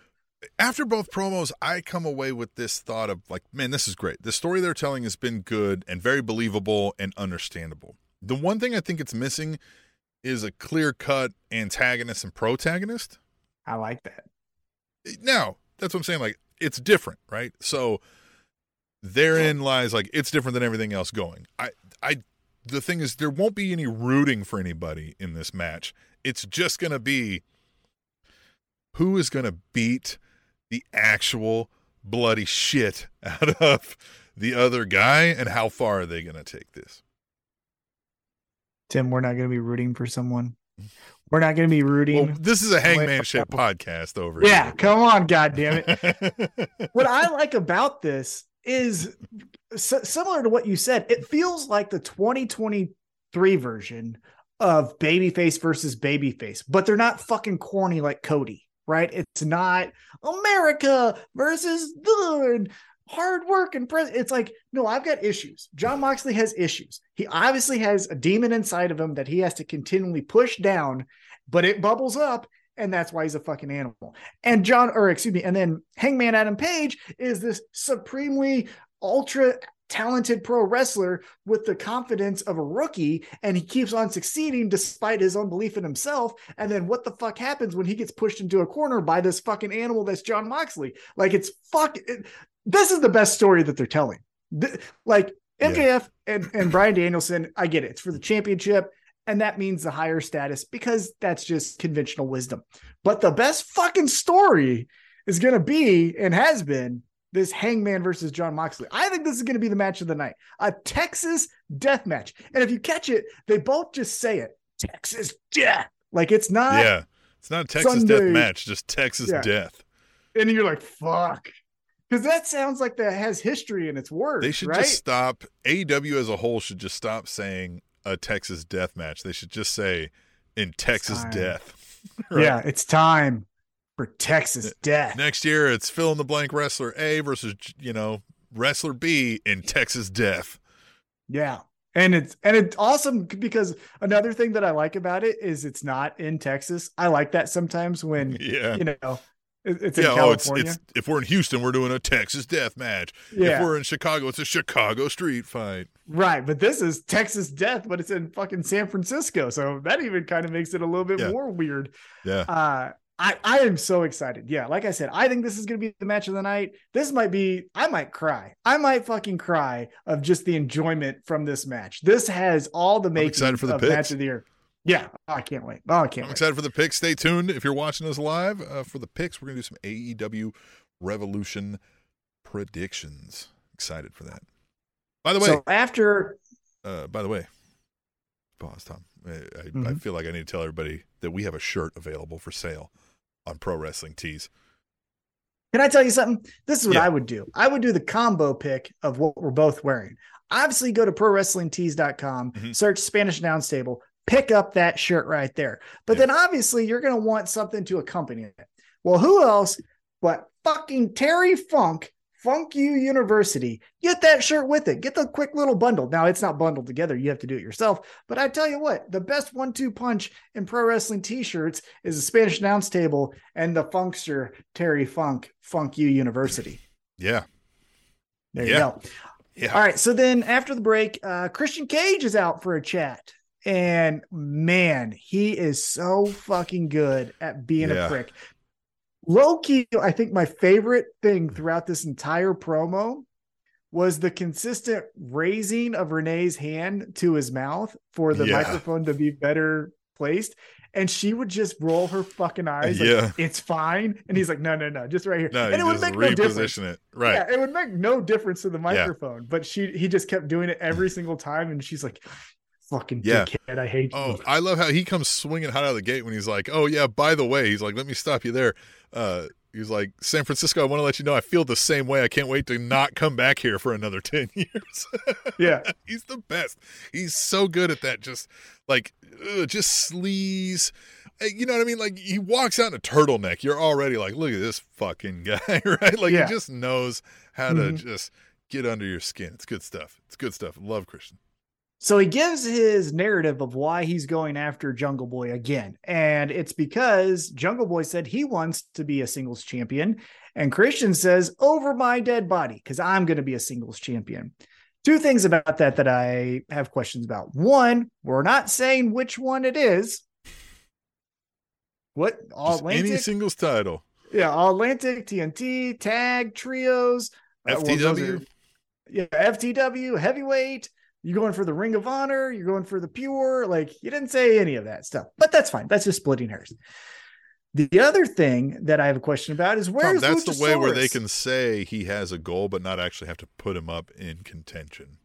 after both promos, I come away with this thought of like, man, this is great. The story they're telling has been good and very believable and understandable. The one thing I think it's missing is a clear cut antagonist and protagonist. I like that. Now, that's what I'm saying. Like, it's different, right? So therein lies like it's different than everything else going. I I the thing is there won't be any rooting for anybody in this match. It's just gonna be who is gonna beat the actual bloody shit out of the other guy and how far are they gonna take this? Tim, we're not going to be rooting for someone. We're not going to be rooting. Well, this is a hangman shit podcast over yeah, here. Yeah, come on, God damn it. what I like about this is s- similar to what you said. It feels like the 2023 version of babyface versus babyface, but they're not fucking corny like Cody, right? It's not America versus the hard work and pres- it's like no i've got issues Jon Moxley has issues he obviously has a demon inside of him that he has to continually push down but it bubbles up and that's why he's a fucking animal and John, or excuse me, and then Hangman Adam Page is this supremely ultra talented pro wrestler with the confidence of a rookie, and he keeps on succeeding despite his own belief in himself. And then what the fuck happens when he gets pushed into a corner by this fucking animal that's Jon Moxley? Like it's fuck. It, this is the best story that they're telling. Th- like Yeah. MJF and, and Bryan Danielson, I get it. It's for the championship. And that means the higher status because that's just conventional wisdom. But the best fucking story is going to be and has been this Hangman versus Jon Moxley. I think this is going to be the match of the night, a Texas death match. And if you catch it, they both just say it Texas death. Like it's not, yeah. It's not a Texas death match, just Texas Yeah. death. and you're like, fuck. Because that sounds like that has history in its words. They should right? just stop. AEW as a whole should just stop saying a Texas death match. They should just say in Texas death. Right? Yeah, it's time for Texas death. Next year, it's fill in the blank wrestler A versus you know wrestler B in Texas death. Yeah. And it's and it's awesome because another thing that I like about it is it's not in Texas. I like that sometimes when Yeah. you know it's in yeah, oh, it's it's if we're in Houston, we're doing a Texas death match. yeah, If we're in Chicago, it's a Chicago street fight. right. But this is Texas death, but it's in fucking San Francisco, so that even kind of makes it a little bit Yeah. more weird. Yeah, Uh, I I am so excited. Yeah, like I said, I think this is going to be the match of the night. This might be. I might cry. I might fucking cry of just the enjoyment from this match. This has all the makings excited for the of picks. match of the year. Yeah, oh, I can't wait. Oh, I can't I'm wait. excited for the picks. Stay tuned if you're watching us live uh, for the picks. We're gonna do some AEW Revolution predictions. Excited for that. By the way, So after uh, by the way, pause, Tom. I, I, I Mhm. feel like I need to tell everybody that we have a shirt available for sale on Pro Wrestling Tees. Can I tell you something? This is what Yeah. I would do. I would do the combo pick of what we're both wearing. Obviously, go to prowrestlingtees.com, Mhm. search Spanish Announce Table, pick up that shirt right there. But Yeah. then obviously, you're going to want something to accompany it. Well, who else but fucking Terry Funk, Funk U University? Get that shirt with it. Get the quick little bundle. Now, it's not bundled together. You have to do it yourself. But I tell you what, the best one two punch in pro wrestling t shirts is the Spanish Announce Table and the Funkster Terry Funk, Funk U University. Yeah, There Yeah. you go. yeah. All right. So then after the break, uh, Christian Cage is out for a chat. And man, he is so fucking good at being Yeah. a prick. Low key, I think my favorite thing throughout this entire promo was the consistent raising of Renee's hand to his mouth for the Yeah. microphone to be better placed. And she would just roll her fucking eyes. Like, Yeah. it's fine. And he's like, no, no, no, just right here. No, and you it would just make no difference. reposition it. Right. Yeah, it would make no difference to the microphone, but she he just kept doing it every single time, and she's like, "Fucking Yeah. dickhead, I hate Oh, you." I love how he comes swinging hot out of the gate when he's like, "Oh yeah, by the way," he's like, "Let me stop you there." Uh, he's like, "San Francisco, I want to let you know I feel the same way. I can't wait to not come back here for another ten years." Yeah, he's the best. He's so good at that. Just like, ugh, just sleaze. you know what I mean? Like he walks out in a turtleneck. You're already like, look at this fucking guy, right? Like Yeah. he just knows how to just get under your skin. It's good stuff. It's good stuff. Love Christian. So he gives his narrative of why he's going after Jungle Boy again. And it's because Jungle Boy said he wants to be a singles champion. And Christian says, over my dead body, because I'm going to be a singles champion. Two things about that that I have questions about. One, we're not saying which one it is. What? Just any Atlantic? singles title. yeah, Atlantic, TNT, tag, trios. uh, well, FTW. are- yeah, FTW, heavyweight. You're going for the Ring of Honor. You're going for the Pure. Like you didn't say any of that stuff, but that's fine. That's just splitting hairs. The other thing that I have a question about is Tom, where's that's the way where they can say he has a goal, but not actually have to put him up in contention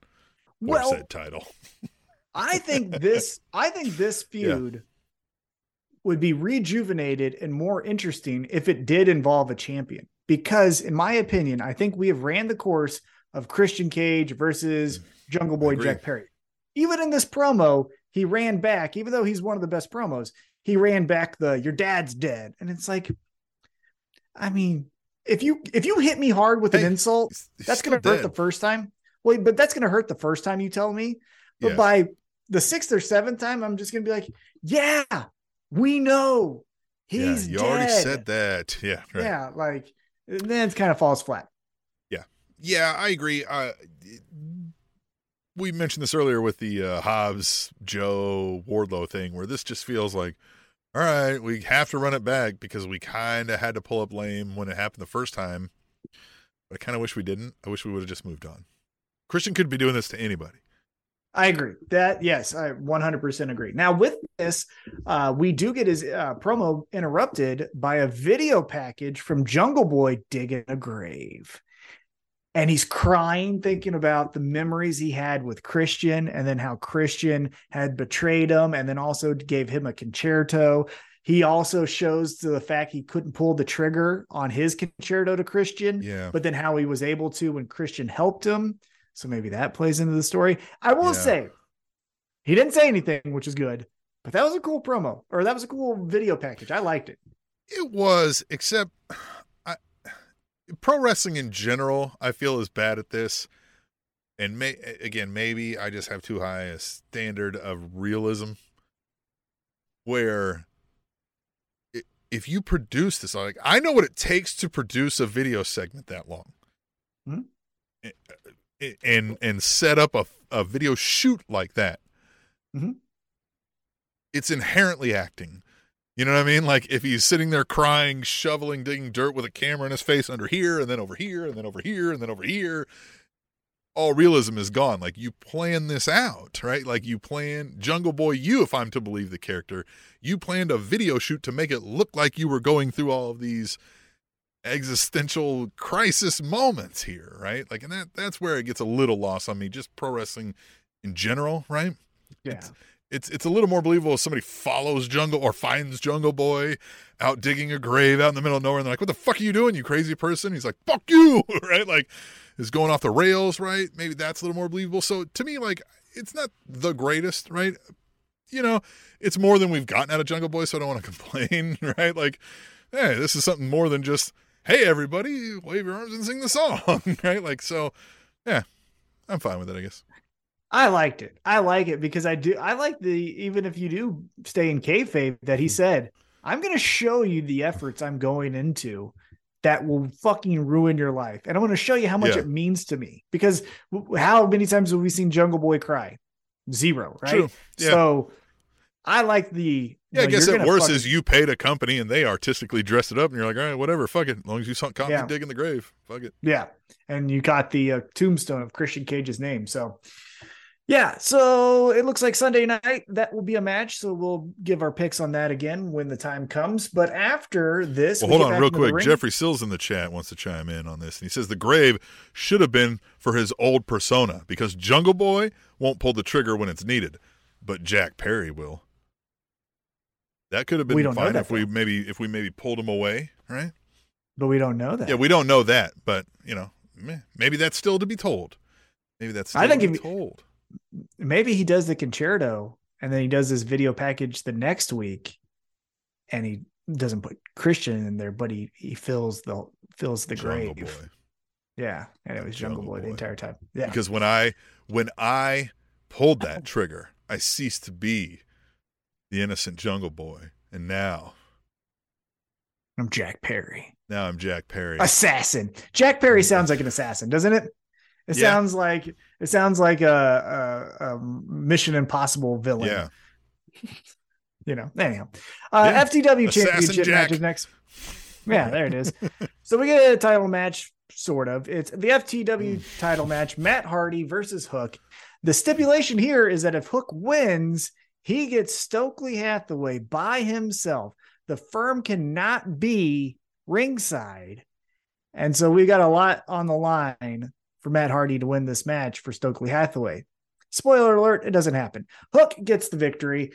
for Well, said title. I think this. I think this Yeah. feud would be rejuvenated and more interesting if it did involve a champion. Because, in my opinion, I think we have ran the course of Christian Cage versus Jungle Boy Mm. Jack Perry. Even in this promo, he ran back, even though he's one of the best promos, he ran back the your dad's dead. And it's like, I mean, if you if you hit me hard with an insult, that's gonna hurt dead. the first time. Well, but that's gonna hurt the first time you tell me. But Yeah. by the sixth or seventh time, I'm just gonna be like, yeah, we know he's yeah, you dead. already said that. Yeah, right. Yeah, like then it kind of falls flat. Yeah, I agree. Uh, we mentioned this earlier with the uh, Hobbs Joe Wardlow thing, where this just feels like, all right, we have to run it back because we kind of had to pull up lame when it happened the first time. But I kind of wish we didn't. I wish we would have just moved on. Christian could be doing this to anybody. I agree. That yes, I 100% agree. Now with this, uh, we do get his uh, promo interrupted by a video package from Jungle Boy digging a grave. And he's crying, thinking about the memories he had with Christian and then how Christian had betrayed him and then also gave him a con-chair-to. He also shows to the fact he couldn't pull the trigger on his con-chair-to to Christian Yeah. but then how he was able to when Christian helped him. So maybe that plays into the story. I will Yeah. say, he didn't say anything, which is good, but that was a cool promo or that was a cool video package. I liked it. It was, except pro wrestling in general, I feel is bad at this. And may, again, maybe I just have too high a standard of realism. Where if you produce this, like I know what it takes to produce a video segment that long, Mhm. A- and and set up a a video shoot like that. Mhm. It's inherently acting. You know what I mean? Like if he's sitting there crying, shoveling, digging dirt with a camera in his face under here, and then over here, and then over here, and then over here, all realism is gone. Like you plan this out, right? Like you plan Jungle Boy, you, if I'm to believe the character, you planned a video shoot to make it look like you were going through all of these existential crisis moments here, right? Like, and that that's where it gets a little lost on me. Just pro wrestling in general, right? Yeah. it's it's it's a little more believable if somebody follows Jungle or finds Jungle Boy out digging a grave out in the middle of nowhere and they're like, What the fuck are you doing, you crazy person? He's like, Fuck you, right? Like is going off the rails, right? Maybe that's a little more believable. So to me, like, it's not the greatest, right? You know, it's more than we've gotten out of Jungle Boy, so I don't want to complain, right? Like, hey, this is something more than just, hey everybody, wave your arms and sing the song, right? Like so yeah, I'm fine with it, I guess. I liked it. I like it because I do. I like the even if you do stay in kayfabe that Hmm. he said, "I'm going to show you the efforts I'm going into that will fucking ruin your life, and I want to show you how much Yeah. it means to me." Because how many times have we seen Jungle Boy cry? Zero, right? True. Yeah. So I like the. Yeah, I guess at worst fucking- is you paid a company and they artistically dressed it up, and you're like, all right, whatever, fuck it. As long as you sunk caught Yeah. digging the grave, fuck it. Yeah. And you got the uh, tombstone of Christian Cage's name. So, yeah. So it looks like Sunday night that will be a match. So we'll give our picks on that again when the time comes. But after this, Well, we hold on, real quick. Jeffrey Sills in the chat wants to chime in on this, and he says the grave should have been for his old persona because Jungle Boy won't pull the trigger when it's needed, but Jack Perry will. That could have been fine if we maybe if we maybe pulled him away, right? But we don't know that. Yeah, we don't know that, but you know, maybe that's still to be told. Maybe that's still I think to be if- told. Maybe he does the con-chair-to and then he does this video package the next week. and he doesn't put Christian in there, but he he fills the fills the Jungle grave. Boy. Yeah, and it was Jungle, Jungle Boy, the entire time. Yeah, Because when I when I pulled that trigger, I ceased to be the innocent Jungle Boy, and now I'm Jack Perry, now I'm Jack Perry. assassin. Jack Perry sounds like an assassin, doesn't it? It Yeah. sounds like it sounds like a, a, a Mission Impossible villain. yeah, you know. Anyhow, uh, Yeah. FTW Assassin Championship Jack. matches next. Yeah, there it is. so we get a title match, sort of. It's the FTW title match: Matt Hardy versus Hook. The stipulation here is that if Hook wins, he gets Stokely Hathaway by himself. The firm cannot be ringside, and so we got a lot on the line for Matt Hardy to win this match for Stokely Hathaway. Spoiler alert: it doesn't happen. Hook gets the victory.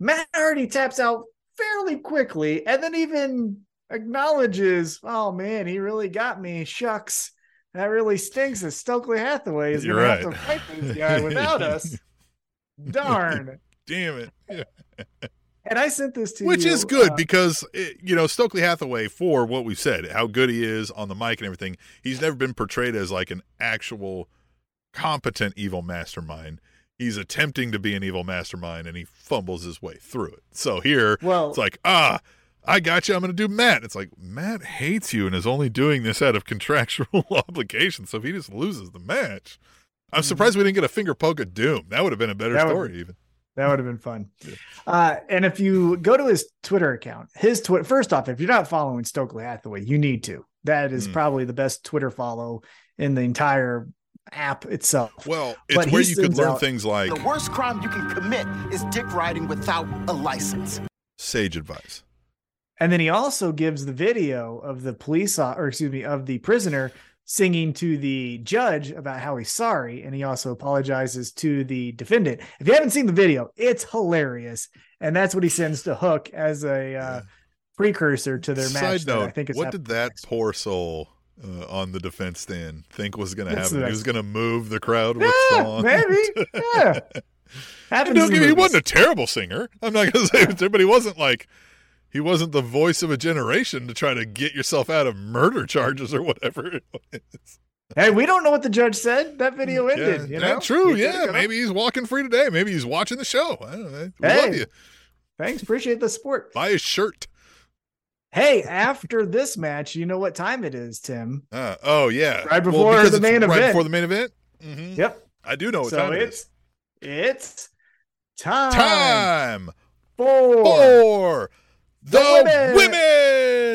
Matt Hardy taps out fairly quickly and then even acknowledges, oh man, he really got me. Shucks. That really stinks that Stokely Hathaway is going right. to have to fight this guy without us. Darn. damn it. And I sent this to you. Which you. is good uh, because it, you know Stokely Hathaway for what we've said, how good he is on the mic and everything. He's never been portrayed as like an actual competent evil mastermind. He's attempting to be an evil mastermind and he fumbles his way through it. So here well, it's like, ah, I got you. I'm going to do Matt. It's like Matt hates you and is only doing this out of contractual obligation. So if he just loses the match, I'm surprised we didn't get a finger poke at Doom. That would have been a better That would- story. Even That would have been fun. Uh, and if you go to his Twitter account, his Twitter, first off, if you're not following Stokely Hathaway, you need to. That is Mm. probably the best Twitter follow in the entire app itself. well, it's But where you could learn out- things like The worst crime you can commit is dick riding without a license. sage advice. And then he also gives the video of the police, or excuse me, of the prisoner singing to the judge about how he's sorry. And he also apologizes to the defendant. If you haven't seen the video, it's hilarious. And that's what he sends to Hook as a uh, precursor to their match. Side that note: I think is What did that next. poor soul uh, on the defense stand think was going to What's happen? the He was going to move the crowd with Yeah, song. maybe. Yeah. And don't in get me, he wasn't a terrible singer. I'm not going to say that, but he wasn't like he wasn't the voice of a generation to try to get yourself out of murder charges or whatever it was. Hey, we don't know what the judge said. That video ended. yeah, you know, true. You Yeah, maybe he's walking free today. Maybe he's watching the show. I don't know. We Hey. love you. Thanks, appreciate the support. Buy his shirt. Hey, after this match, you know what time it is, Tim? Uh, oh yeah, Right before because the it's main Right event. before the main event. Mm-hmm. Yep. I do know what so time it it's it's time, Time for, for the,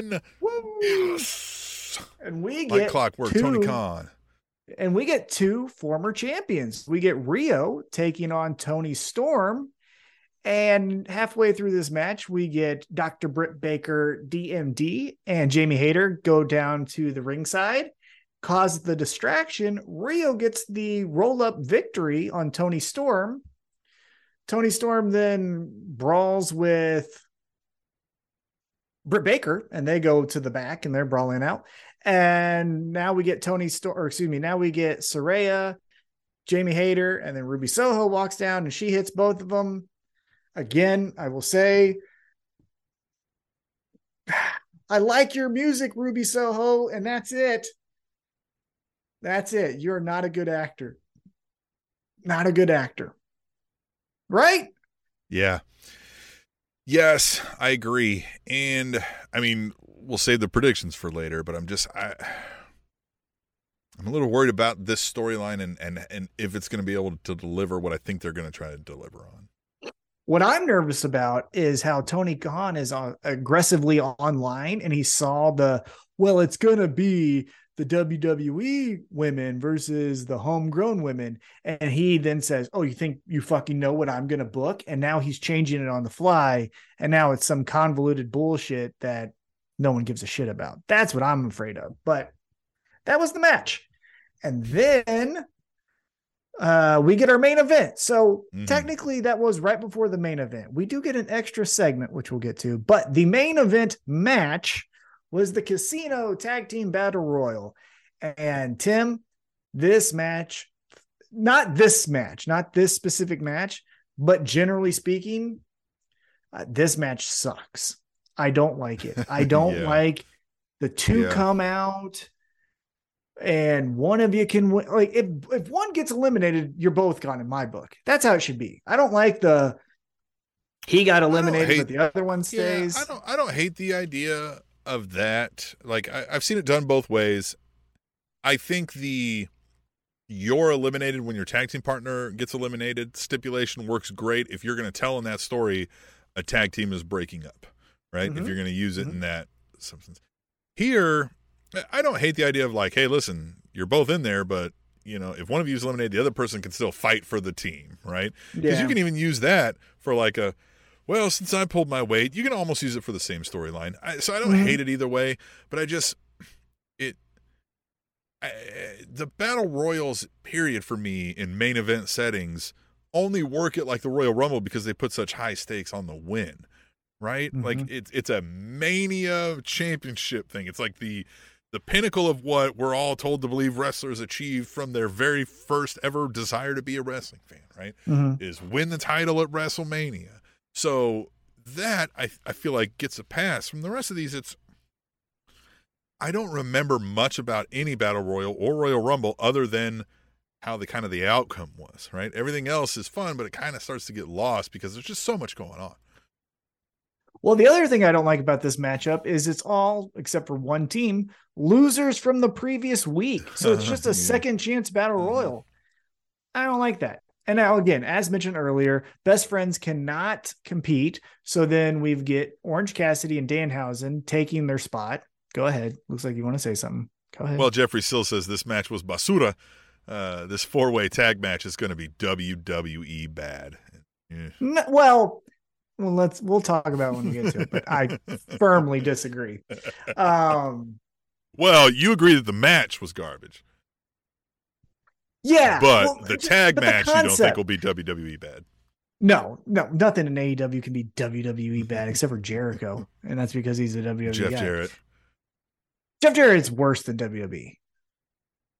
women. Woo! Yes. and we Like get clockwork, two, Tony Khan. and we get two former champions. We get Rio taking on Toni Storm, and halfway through this match, we get Dr. Britt Baker, DMD, and Jamie Hayter go down to the ringside. Cause the distraction, Rio gets the roll up victory on Toni Storm. Toni Storm then brawls with Britt Baker, and they go to the back and they're brawling out. And now we get Toni Storm, or excuse me, now we get Saraya, Jamie Hayter, and then Ruby Soho walks down and she hits both of them. Again, I will say, I like your music, Ruby Soho, and that's it. That's it. You're not a good actor. Not a good actor. Right? Yeah. Yes, I agree. And I mean, we'll save the predictions for later, but I'm just I I'm a little worried about this storyline and and and if it's going to be able to deliver what I think they're going to try to deliver on. What I'm nervous about is how Tony Khan is on, aggressively online and he saw the, well, it's going to be the WWE women versus the homegrown women. And he then says, Oh, you think you fucking know what I'm going to book? And now he's changing it on the fly. And now it's some convoluted bullshit that no one gives a shit about. That's what I'm afraid of. But that was the match. And then uh, we get our main event. So Mhm. technically, that was right before the main event. We do get an extra segment, which we'll get to, but the main event match was the Casino Tag Team Battle Royal. And Tim, this match, not this match, not this specific match, but generally speaking, uh, this match sucks. I don't like it. I don't Yeah. like the two Yeah. come out and one of you can win. Like if if one gets eliminated, you're both gone in my book. That's how it should be. I don't like the he got eliminated, hate- but the other one stays. Yeah, I don't I don't hate the idea of that. Like I, I've seen it done both ways. I think the you're eliminated when your tag team partner gets eliminated stipulation works great if you're going to tell in that story a tag team is breaking up, right? If Mhm. you're going to use it Mhm. in that substance. Here, I don't hate the idea of like, hey, listen, you're both in there, but you know, if one of you is eliminated, the other person can still fight for the team, right? Because Yeah. you can even use that for like a, well, since I pulled my weight, you can almost use it for the same storyline. I, so I don't Mhm. hate it either way, but I just it. I, the battle royals period for me in main event settings only work at like the Royal Rumble because they put such high stakes on the win, right? Like Mhm. it's it's a mania championship thing. It's like the the pinnacle of what we're all told to believe wrestlers achieve from their very first ever desire to be a wrestling fan, right? Mhm. Is win the title at WrestleMania. So that I I feel like gets a pass. From the rest of these, it's I don't remember much about any battle royal or Royal Rumble other than how the kind of the outcome was, right? Everything else is fun, but it kind of starts to get lost because there's just so much going on. Well, the other thing I don't like about this matchup is it's all, except for one team, losers from the previous week. So it's just a second chance battle Mhm. royal. I don't like that. And now, again, as mentioned earlier, best friends cannot compete. So then we've get Orange Cassidy and Danhausen taking their spot. Go ahead. Looks like you want to say something. Go ahead. Well, Jeffrey Sills says this match was basura. Uh, this four way tag match is going to be WWE bad. Yeah. N- well, well, let's we'll talk about when we get to it, but I firmly disagree. Um, Well, you agree that the match was garbage, yeah, but well, the tag but the match you don't think will be WWE bad. No, no, nothing in AEW can be WWE bad except for Jericho, and that's because he's a WWE Jeff guy. Jarrett. Jeff Jarrett's worse than WWE.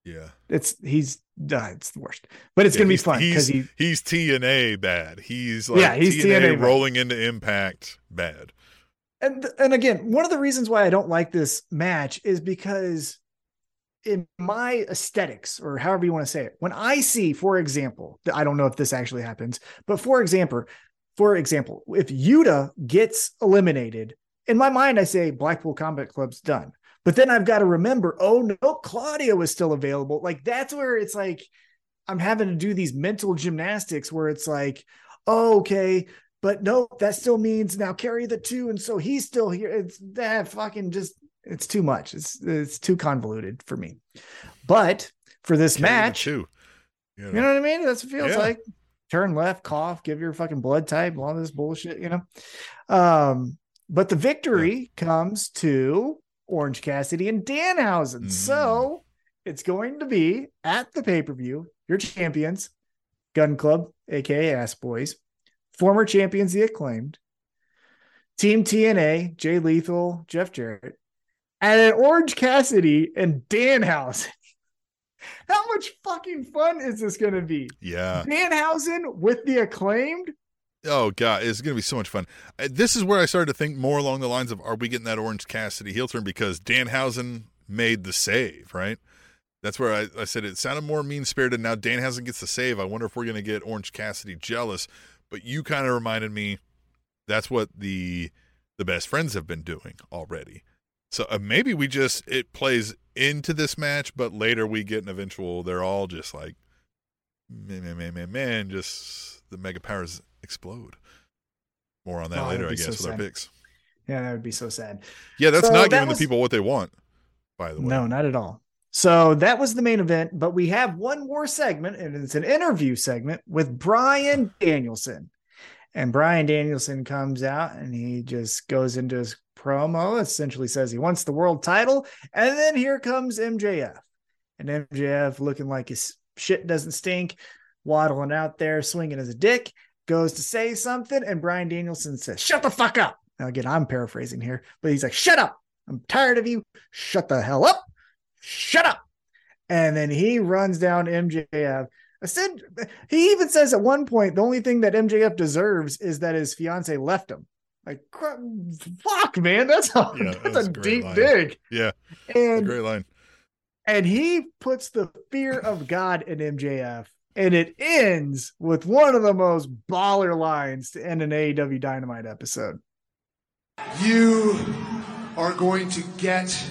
Yeah. It's he's uh, it's the worst, but it's Yeah, gonna be fun because he he's TNA bad. He's like Yeah, he's TNA, TNA bad. rolling into Impact bad. and and again one of the reasons why I don't like this match is because in my aesthetics or however you want to say it, when I see, for example, I don't know if this actually happens, but for example, for example, if Yuta gets eliminated, in my mind I say Blackpool Combat Club's done. But then I've got to remember, oh no, Claudio was still available. Like that's where it's like I'm having to do these mental gymnastics where it's like, oh, okay, but no, that still means now carry the two, and so he's still here. It's that fucking just it's too much. It's it's too convoluted for me. But for this the match, two. You you know what I mean? That's what it feels Yeah. like. Turn left, cough, give your fucking blood type, all this bullshit, you know. Um, but the victory comes to Orange Cassidy and Danhausen. Mhm. So it's going to be at the pay-per-view, your champions, Gunn Club, aka Ass Boys, former champions, the acclaimed, Team TNA, Jay Lethal, Jeff Jarrett, and then Orange Cassidy and Danhausen. How much fucking fun is this going to be? Yeah. Danhausen with the acclaimed? Oh god, it's gonna be so much fun. Uh, This is where I started to think more along the lines of, are we getting that Orange Cassidy heel turn because Danhausen made the save, right? That's where I, I said it sounded more mean spirited. Now Danhausen gets the save. I wonder if we're gonna get Orange Cassidy jealous. But you kind of reminded me that's what the the best friends have been doing already. So uh, maybe we just it plays into this match, but later we get an eventual. They're all just like, man, man, man, man, man. Just the mega powers explode. More on that Oh, later, I be so guess, with our picks. Yeah, that would be so sad. Yeah, that's So not that giving was- the people what they want. By the way, No, not at all. So that was the main event, but we have one more segment, and it's an interview segment with Bryan Danielson. And Bryan Danielson comes out and he just goes into his promo, essentially says he wants the world title. And then here comes MJF. And MJF looking like his shit doesn't stink, waddling out there, swinging a dick, goes to say something. And Bryan Danielson says, Shut the fuck up. Now, again, I'm paraphrasing here, but he's like, Shut up. I'm tired of you. Shut the hell up. Shut up. And then he runs down MJF. Said he even says at one point the only thing that MJF deserves is that his fiance left him. Like, fuck, man, that's a Yeah, that's that's a a deep line. dig. Yeah, And great line. and he puts the fear of God in MJF, and it ends with one of the most baller lines to end an AEW Dynamite episode. You are going to get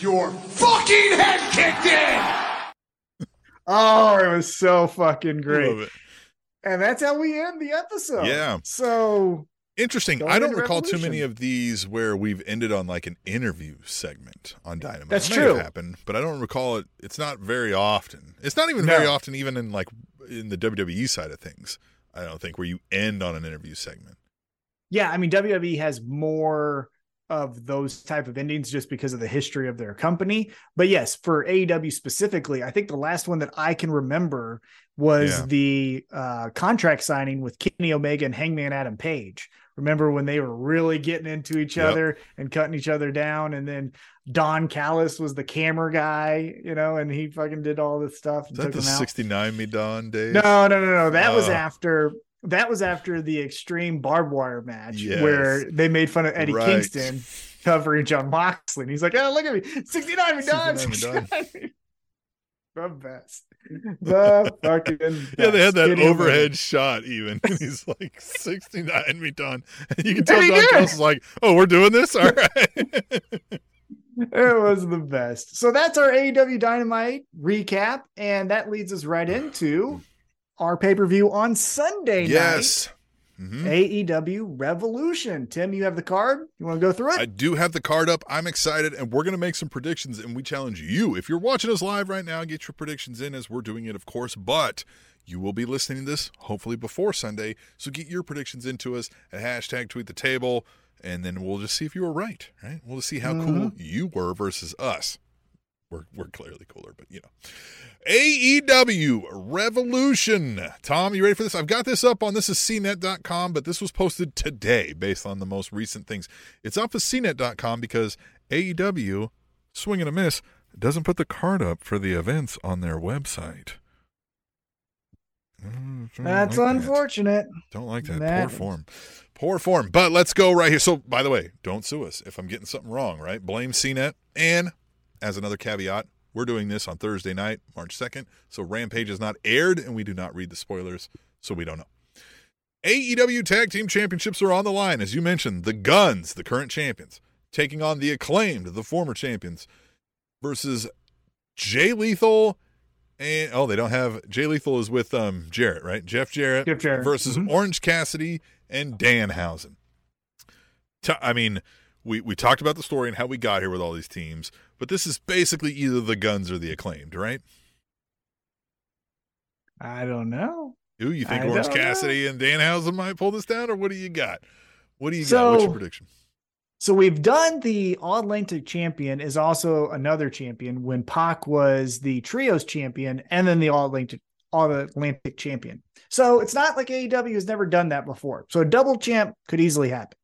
your fucking head kicked in! Oh, it was so fucking great. Love it. And that's how we end the episode. Yeah. So Interesting. Going I don't recall too many of these where we've ended on like an interview segment on Dynamite. That's It true. happened, but I don't recall it. It's not very often. It's not even very often, even in like in the WWE side of things. I don't think where you end on an interview segment. yeah, I mean WWE has more of those type of endings just because of the history of their company. But yes, for AEW specifically, I think the last one that I can remember was Yeah. the uh, contract signing with Kenny Omega and Hangman Adam Page. Remember when they were really getting into each Yep. other and cutting each other down, and then Don Callis was the camera guy, you know, and he fucking did all this stuff. And Is that took the 69 Me Don days? No, no, no, no. That was Uh. after that was after the extreme barbed wire match Yes. where they made fun of Eddie Right. Kingston covering Jon Moxley. And he's like, Oh, look at me. 69 me done. 69 me done. The best. The fucking Yeah, they had that overhead shot even. And he's like 69 me done. And you can tell Don. Is like, oh, we're doing this? All right. It was the best. So that's our AEW Dynamite recap. And that leads us right into our pay per view on Sunday night. yes. Mm-hmm. night AEW Revolution. Tim, you have the card. You want to go through it? I do have the card up. I'm excited, and we're going to make some predictions. And we challenge you, if you're watching us live right now, get your predictions in as we're doing it, of course. But you will be listening to this hopefully before Sunday. So get your predictions into us at hashtag tweet the table, and then we'll just see if you were right. Right? We'll just see how cool mm-hmm. you were versus us. We're we're clearly cooler, but you know. AEW Revolution. Tom, you ready for this? I've got this up on this is cnet.com, but this was posted today based on the most recent things. It's up at cnet.com because AEW, swing and a miss, doesn't put the card up for the events on their website. Mm, That's like that. unfortunate. Don't like that. That- Poor form. Poor form. But let's go right here. So, by the way, don't sue us if I'm getting something wrong, right? Blame CNET. And as another caveat, we're doing this on Thursday night, March 2nd. So, Rampage is not aired, and we do not read the spoilers, so we don't know. AEW Tag Team Championships are on the line. As you mentioned, the Gunns, the current champions, taking on the acclaimed, the former champions, versus Jay Lethal. And oh, they don't have Jay Lethal is with um Jarrett, right? Jeff Jarrett, Jeff Jarrett. versus Mhm. Orange Cassidy and Danhausen. T- I mean, we we talked about the story and how we got here with all these teams, but this is basically either the Gunns or the Acclaimed, right? I don't know. Ooh, you think I Orange don't know. Cassidy and Danhausen might pull this down, or what do you got? What do you got? What's your prediction? So we've done the All Atlantic champion is also another champion when Pac was the trios champion and then the All Atlantic All Atlantic champion. So it's not like AEW has never done that before. So a double champ could easily happen.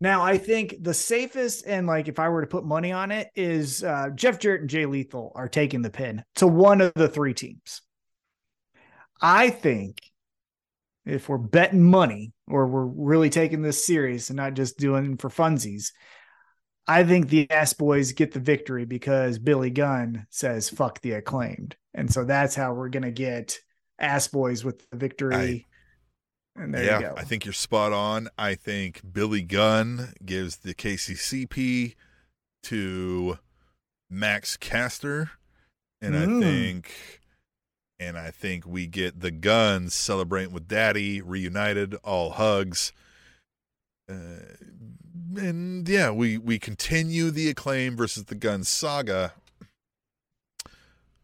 Now I think the safest and like if I were to put money on it is uh, Jeff Jarrett and Jay Lethal are taking the pin to one of the three teams. I think if we're betting money or we're really taking this serious and not just doing for funsies, I think the Ass Boys get the victory because Billy Gunn says fuck the acclaimed. And so that's how we're gonna get Ass Boys with the victory. And there yeah, you go. I think you're spot on. I think Billy Gunn gives the KCCP to Max Caster, and I Mm. think, and I think we get the Gunns celebrating with Daddy, reunited, all hugs, uh, and yeah, we we continue the acclaim versus the Gunns saga.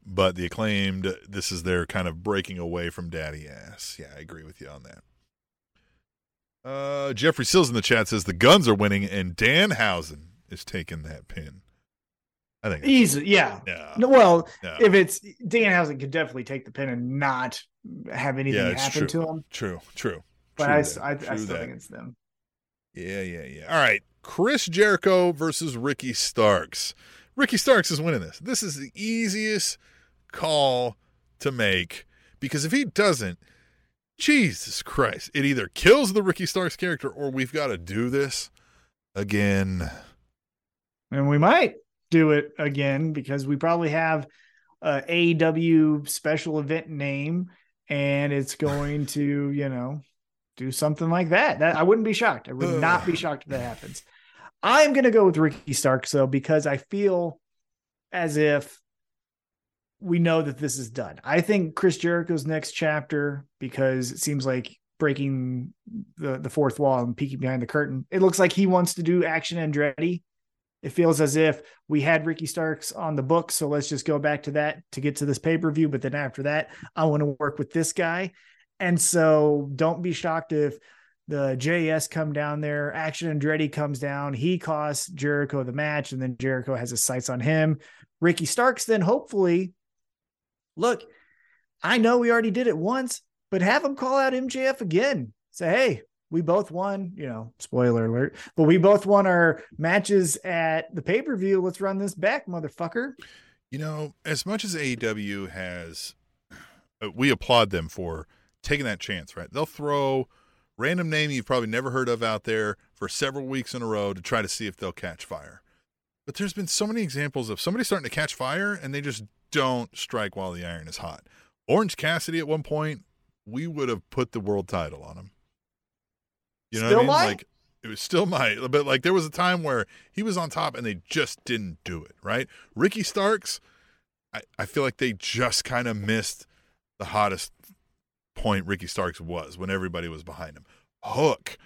But the acclaimed, this is their kind of breaking away from Daddy Ass. Yeah, I agree with you on that. Uh, Jeffrey Sills in the chat says the Gunns are winning and Danhausen is taking that pin. I think. Easy, yeah. No, well, if it's Danhausen could definitely take the pin and not have anything Yeah, happen true. to him. True. True. But True I, I, I still that. think it's them. Yeah, yeah, yeah. All right. Chris Jericho versus Ricky Starks. Ricky Starks is winning this. This is the easiest call to make because if he doesn't, Jesus Christ. It either kills the Ricky Starks character or we've got to do this again. And we might do it again because we probably have a AEW special event name and it's going to, you know, do something like that. That I wouldn't be shocked. I would not be shocked if that happens. I'm going to go with Ricky Starks though because I feel as if we know that this is done. I think Chris Jericho's next chapter because it seems like breaking the the fourth wall and peeking behind the curtain. It looks like he wants to do action Andretti. It feels as if we had Ricky Starks on the book, so let's just go back to that to get to this pay per view. But then after that, I want to work with this guy, and so don't be shocked if the JS come down there, Action Andretti comes down, he costs Jericho the match, and then Jericho has his sights on him. Ricky Starks then hopefully look, I know we already did it once, but have him call out MJF again. Say, hey, we both won, you know, spoiler alert, but we both won our matches at the pay per view. Let's run this back, motherfucker. You know, as much as AEW has, uh, we applaud them for taking that chance, right? They'll throw random name you've probably never heard of out there for several weeks in a row to try to see if they'll catch fire. But there's been so many examples of somebody starting to catch fire and they just don't strike while the iron is hot. Orange Cassidy at one point, we would have put the world title on him. You know Still what I mean? might? Like it was still my but like there was a time where he was on top and they just didn't do it, right? Ricky Starks, I, I feel like they just kind of missed the hottest point Ricky Starks was when everybody was behind him. Hook,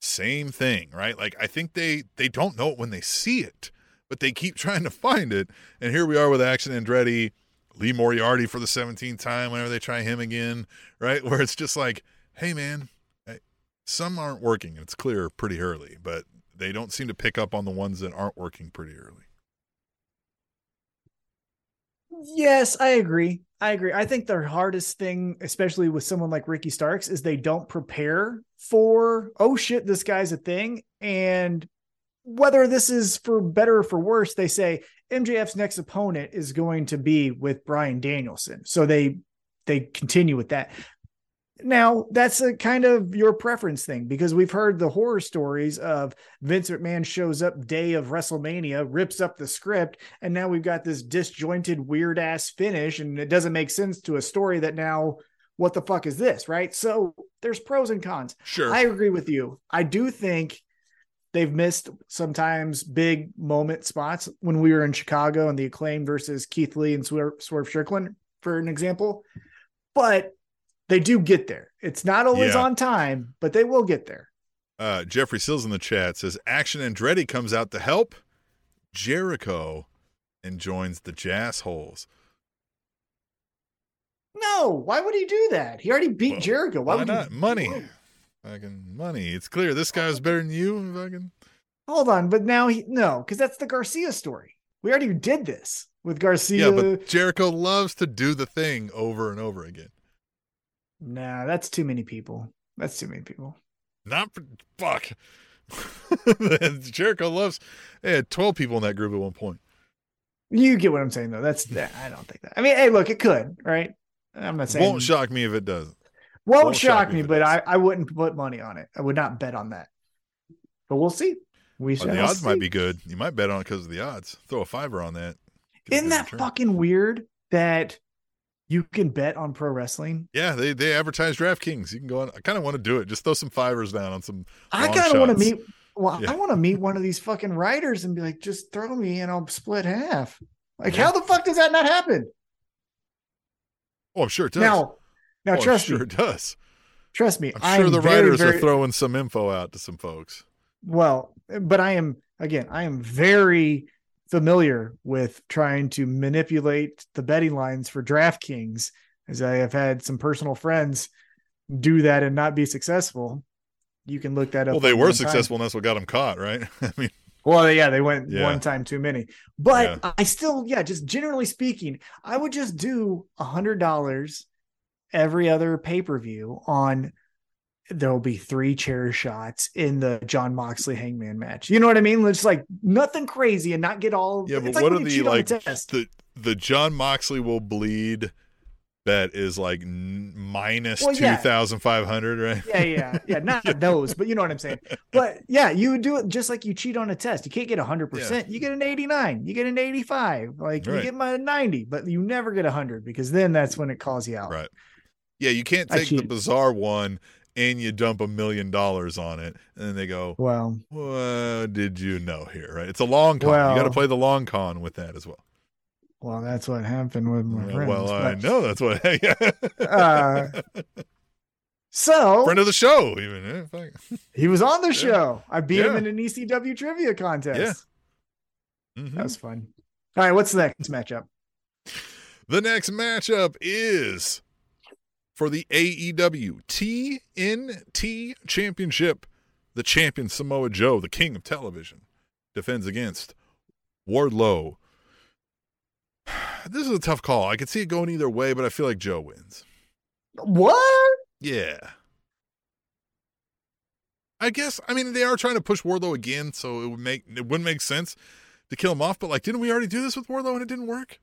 same thing, right? Like I think they they don't know it when they see it, but they keep trying to find it. And here we are with Action Andretti, Lee Moriarty for the 17th time whenever they try him again, right? Where it's just like, hey man, some aren't working. It's clear pretty early, but they don't seem to pick up on the ones that aren't working pretty early. Yes, I agree. I agree. I think the hardest thing, especially with someone like Ricky Starks, is they don't prepare for, oh shit, this guy's a thing. And whether this is for better or for worse, they say MJF's next opponent is going to be with Bryan Danielson. So they they continue with that. Now, that's a kind of your preference thing because we've heard the horror stories of Vince McMahon shows up day of WrestleMania, rips up the script, and now we've got this disjointed, weird ass finish, and it doesn't make sense to a story that now, what the fuck is this, right? So there's pros and cons. Sure. I agree with you. I do think they've missed sometimes big moment spots when we were in Chicago and the acclaim versus Keith Lee and Swerve, Swerve Strickland, for an example. But they do get there. It's not always Yeah. on time, but they will get there. Uh, Jeffrey Sills in the chat says Action Andretti comes out to help Jericho and joins the Jazz Holes. No, why would he do that? He already beat Well, Jericho. Why, Why would not? He... Money. Fucking money. It's clear this guy's better than you. Fucking. Hold on, but now he no, because that's the Garcia story. We already did this with Garcia. Yeah, but Jericho loves to do the thing over and over again. nah, that's too many people. That's too many people. Not for, fuck. Jericho loves. They had twelve people in that group at one point. You get what I'm saying, though. That's that. I don't think that. I mean, hey, look, it could, right? I'm not saying Won't shock me if it doesn't. Won't, won't shock, shock me but. I, I wouldn't put money on it. I would not bet on that. But we'll see. We the odds see. might be good. You might bet on it because of the odds. Throw a fiver on that. Isn't that return. fucking weird that you can bet on pro wrestling? Yeah, they they advertise DraftKings. You can go on. I kind of want to do it. Just throw some fivers down on some. I kind of want to meet. Well, Yeah. I want to meet one of these fucking writers and be like, just throw me and I'll split half. Like, Yeah. how the fuck does that not happen? Oh, I'm sure it does. Now, now oh, trust sure me, does. trust me. I'm sure I'm the very, writers very, are throwing some info out to some folks. well, but I am again, I am very familiar with trying to manipulate the betting lines for DraftKings, as I have had some personal friends do that and not be successful. You can look that up. Well, they were one time. successful, and that's what got them caught, right? I mean, Well, yeah, they went Yeah. one time too many. But Yeah. I still, yeah, just generally speaking, I would just do a hundred dollars every other pay-per-view on there'll be three chair shots in the Jon Moxley hangman match. You know what I mean? It's like nothing crazy and not get all yeah, but like what are the like test. the the Jon Moxley will bleed That is like n- minus Well, yeah. 2,500, right? Yeah, yeah, yeah. Not those, but you know what I'm saying. But yeah, you would do it just like you cheat on a test. You can't get 100%. You get an 89, you get an 85, like you get my 90, but you never get 100 because then that's when it calls you out. Right. Yeah, you can't take the bizarre one and you dump a million dollars on it, and then they go, Well, "What did you know here?" Right? It's a long con. you got to play the long con with that as well. well, that's what happened with my friends. well, I know that's what. yeah. Uh, So Friend of the show, even. eh, he was on the show. I beat him in an ECW trivia contest. Mhm. That was fun. All right, what's the next matchup? The next matchup is for the AEW TNT Championship. The champion Samoa Joe, the king of television, defends against Wardlow. This is a tough call. I could see it going either way, but I feel like Joe wins. What? Yeah. I guess I mean they are trying to push Wardlow again, so it would make it wouldn't make sense to kill him off, but like didn't we already do this with Wardlow and it didn't work?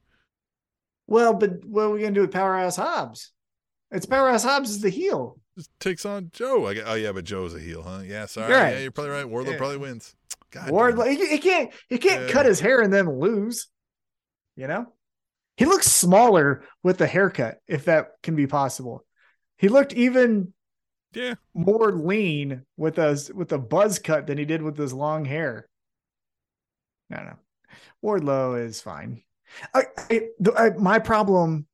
Well, but what are we gonna do with Powerhouse Hobbs? It's Powerhouse Hobbs is the heel. just takes on Joe. I, oh yeah, but Joe's a heel, huh? Yeah, sorry. Right. Yeah, you're probably right. Wardlow Yeah. probably wins. God, Wardlow, he, he can't he can't Yeah. cut his hair and then lose. You know, he looks smaller with the haircut, if that can be possible. He looked even yeah. more lean with a with a buzz cut than he did with his long hair. Don't know. Wardlow is fine. I, I, the- I, my problem,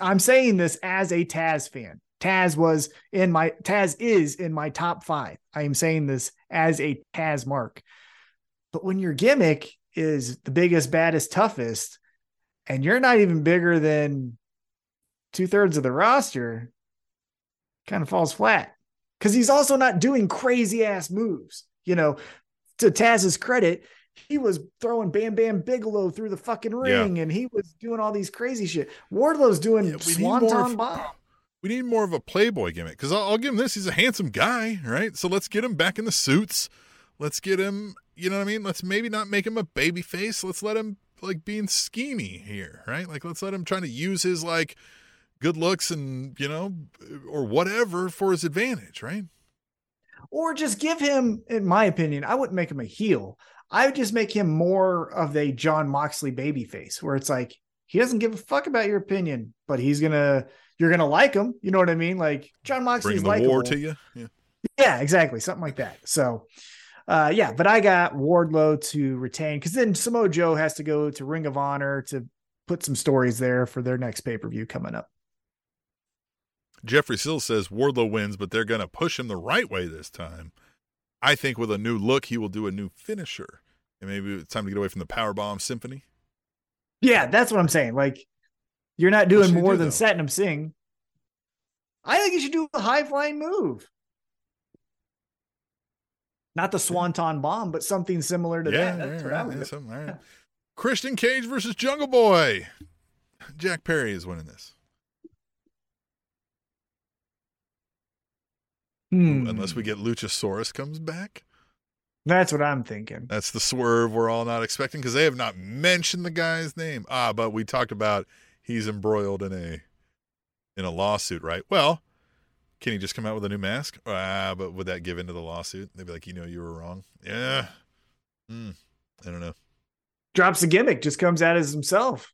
I'm saying this as a Taz fan. Taz was in my Taz is in my top five. I am saying this as a Taz mark. But when your gimmick is the biggest, baddest, toughest, and you're not even bigger than two thirds of the roster, kind of falls flat because he's also not doing crazy ass moves. You know, to Taz's credit, he was throwing Bam Bam Bigelow through the fucking Yeah. ring, and he was doing all these crazy shit. Wardlow's doing Yeah, we need more Swanton of- Bomb. We need more of a playboy gimmick because I'll, I'll give him this. He's a handsome guy, right? So let's get him back in the suits. Let's get him. You know what I mean? Let's maybe not make him a baby face. Let's let him like being schemy here, right? Like let's let him trying to use his like good looks and you know or whatever for his advantage, right? Or just give him, in my opinion, I wouldn't make him a heel. I would just make him more of a Jon Moxley babyface, where it's like he doesn't give a fuck about your opinion, but he's gonna you're gonna like him. You know what I mean? Like Jon Moxley's the war to you. Yeah. Yeah, exactly. Something like that. So, uh, yeah, but I got Wardlow to retain because then Samoa Joe has to go to Ring of Honor to put some stories there for their next pay per view coming up. Jeffrey Sills says Wardlow wins, but they're going to push him the right way this time. I think with a new look, he will do a new finisher. And maybe it's time to get away from the power bomb Symphony. Yeah, that's what I'm saying. Like, you're not doing more do, than though? setting him sing. I think you should do a high flying move. Not the Swanton bomb, but something similar to yeah, that. That's yeah, right, something, right. Christian Cage versus Jungle Boy. Jack Perry is winning this. Hmm. Unless we get Luchasaurus comes back. That's what I'm thinking. That's the swerve we're all not expecting because they have not mentioned the guy's name. Ah, but we talked about he's embroiled in a in a lawsuit, right? Well, can he just come out with a new mask? Ah, but would that give into the lawsuit? They'd be like, you know, you were wrong. Yeah. Hmm. I don't know. Drops the gimmick, just comes out as himself.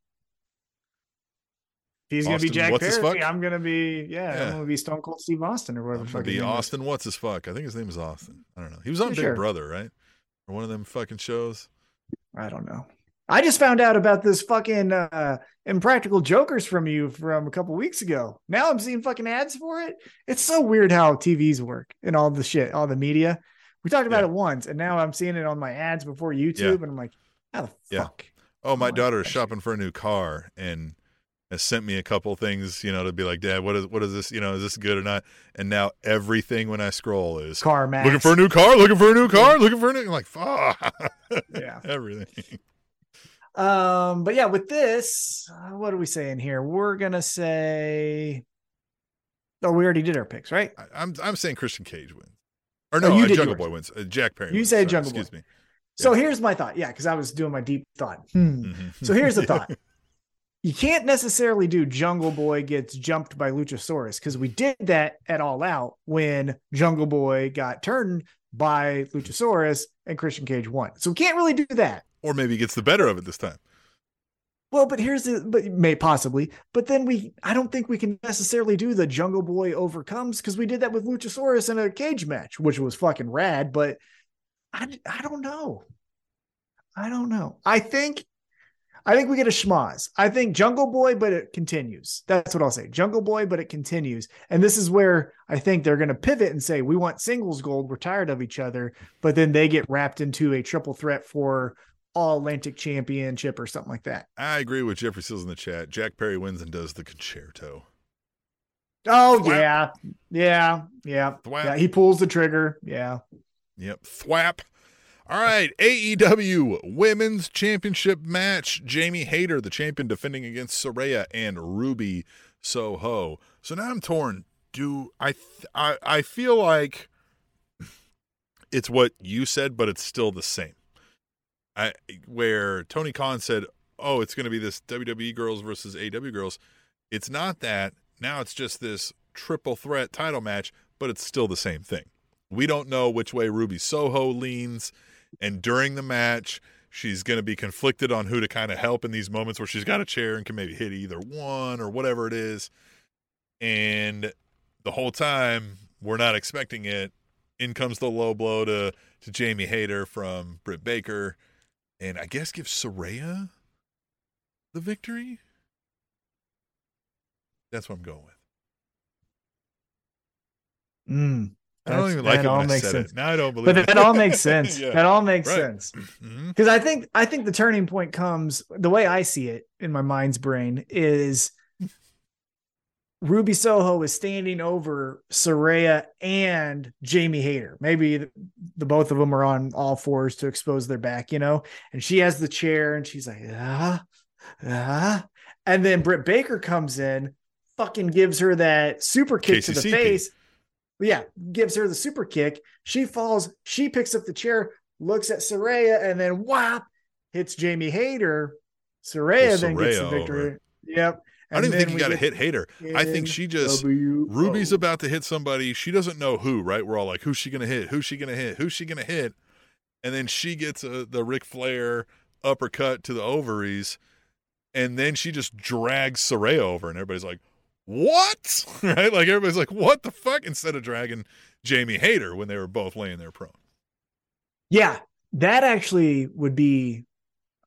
He's gonna be Jack Perry? I'm gonna be yeah, Yeah. I'm gonna be Stone Cold Steve Austin or whatever. I'm the gonna fuck be name is. Austin. What's his fuck? I think his name is Austin. I don't know. He was on Pretty Big sure. Brother, right? Or one of them fucking shows. I don't know. I just found out about this fucking uh impractical jokers from you from a couple weeks ago. Now I'm seeing fucking ads for it. It's so weird how TVs work and all the shit, all the media. We talked about Yeah. it once, and now I'm seeing it on my ads before YouTube, Yeah. and I'm like, how the fuck? Oh, my Oh, daughter is shopping for a new car and has sent me a couple things, you know, to be like, Dad, what is what is this? You know, is this good or not? And now everything when I scroll is Car Max. looking for a new car, looking for a new car, looking for a new. I'm like, fuck, Yeah. everything. Um, but yeah, with this, uh, what are we saying here? We're gonna say, oh, we already did our picks, right? I, I'm I'm saying Christian Cage wins, or Oh, no, you uh, Jungle yours. Boy wins. Uh, Jack Perry. You wins. say Sorry, Jungle Boy. Excuse me. So Yeah. here's my thought. Yeah, because I was doing my deep thought. Hmm. me. Mhm. So here's the thought. you can't necessarily do Jungle Boy gets jumped by Luchasaurus because we did that at All Out when Jungle Boy got turned by Luchasaurus and Christian Cage won. So we can't really do that. Or maybe he gets the better of it this time. Well, but here's the but may possibly, but then we I don't think we can necessarily do the Jungle Boy overcomes because we did that with Luchasaurus in a cage match, which was fucking rad. But I I don't know. I don't know. I think I think we get a schmoz. I think Jungle Boy, but it continues. That's what I'll say. Jungle Boy, but it continues. And this is where I think they're going to pivot and say, we want singles gold. We're tired of each other. But then they get wrapped into a triple threat for all Atlantic championship or something like that. I agree with Jeffrey Sills in the chat. Jack Perry wins and does the con-chair-to. Oh, Thwap. yeah. Yeah. Yeah. Thwap. Yeah. He pulls the trigger. Yeah. Yep. Thwap. All right. AEW Women's Championship match. Jamie Hayter, the champion, defending against Saraya and Ruby Soho. So now I'm torn. Do I? Th- I I feel like it's what you said, but it's still the same. I where Tony Khan said, "Oh, it's going to be this WWE girls versus AEW girls." It's not that. Now it's just this triple threat title match, but it's still the same thing. We don't know which way Ruby Soho leans, and during the match, she's going to be conflicted on who to kind of help in these moments where she's got a chair and can maybe hit either one or whatever it is. And the whole time, we're not expecting it. In comes the low blow to to Jamie Hayter from Britt Baker, and I guess give Saraya the victory. That's what I'm going with. Mm, I don't even like it all makes sense. it. Now I don't believe But it. that all makes sense. Yeah. That all makes Right. sense. Because I think I think the turning point comes the way I see it in my mind's brain is Ruby Soho is standing over Saraya and Jamie Hayter. Maybe the, the both of them are on all fours to expose their back, you know. And she has the chair, and she's like, ah, ah. And then Britt Baker comes in, fucking gives her that super kick to the KCCP. Face. Yeah, gives her the super kick. She falls. She picks up the chair, looks at Saraya, and then whap hits Jamie Hayter. Saraya then gets the victory. over. Yep. I don't even think you got to hit Hayter. I think she just. Ruby's about to hit somebody. She doesn't know who, right? We're all like, who's she going to hit? Who's she going to hit? Who's she going to hit? And then she gets a, the Ric Flair uppercut to the ovaries. And then she just drags Saraya over. And everybody's like, what? right? Like, everybody's like, what the fuck? Instead of dragging Jamie Hayter when they were both laying there prone. Yeah, that actually would be.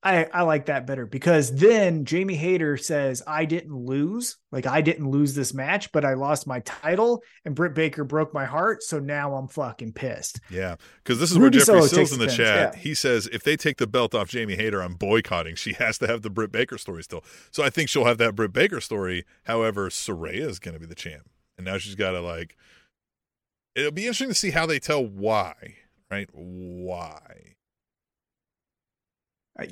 I I like that better because then Jamie Hayter says I didn't lose, like I didn't lose this match, but I lost my title, and Britt Baker broke my heart, so now I'm fucking pissed. Yeah, because this is Ruby where Jeffrey Soho Sills in the chat. yeah. He says if they take the belt off Jamie Hayter, I'm boycotting. She has to have the Britt Baker story still. So I think she'll have that Britt Baker story. However, Saraya is going to be the champ, and now she's got to like. It'll be interesting to see how they tell why, right? Why?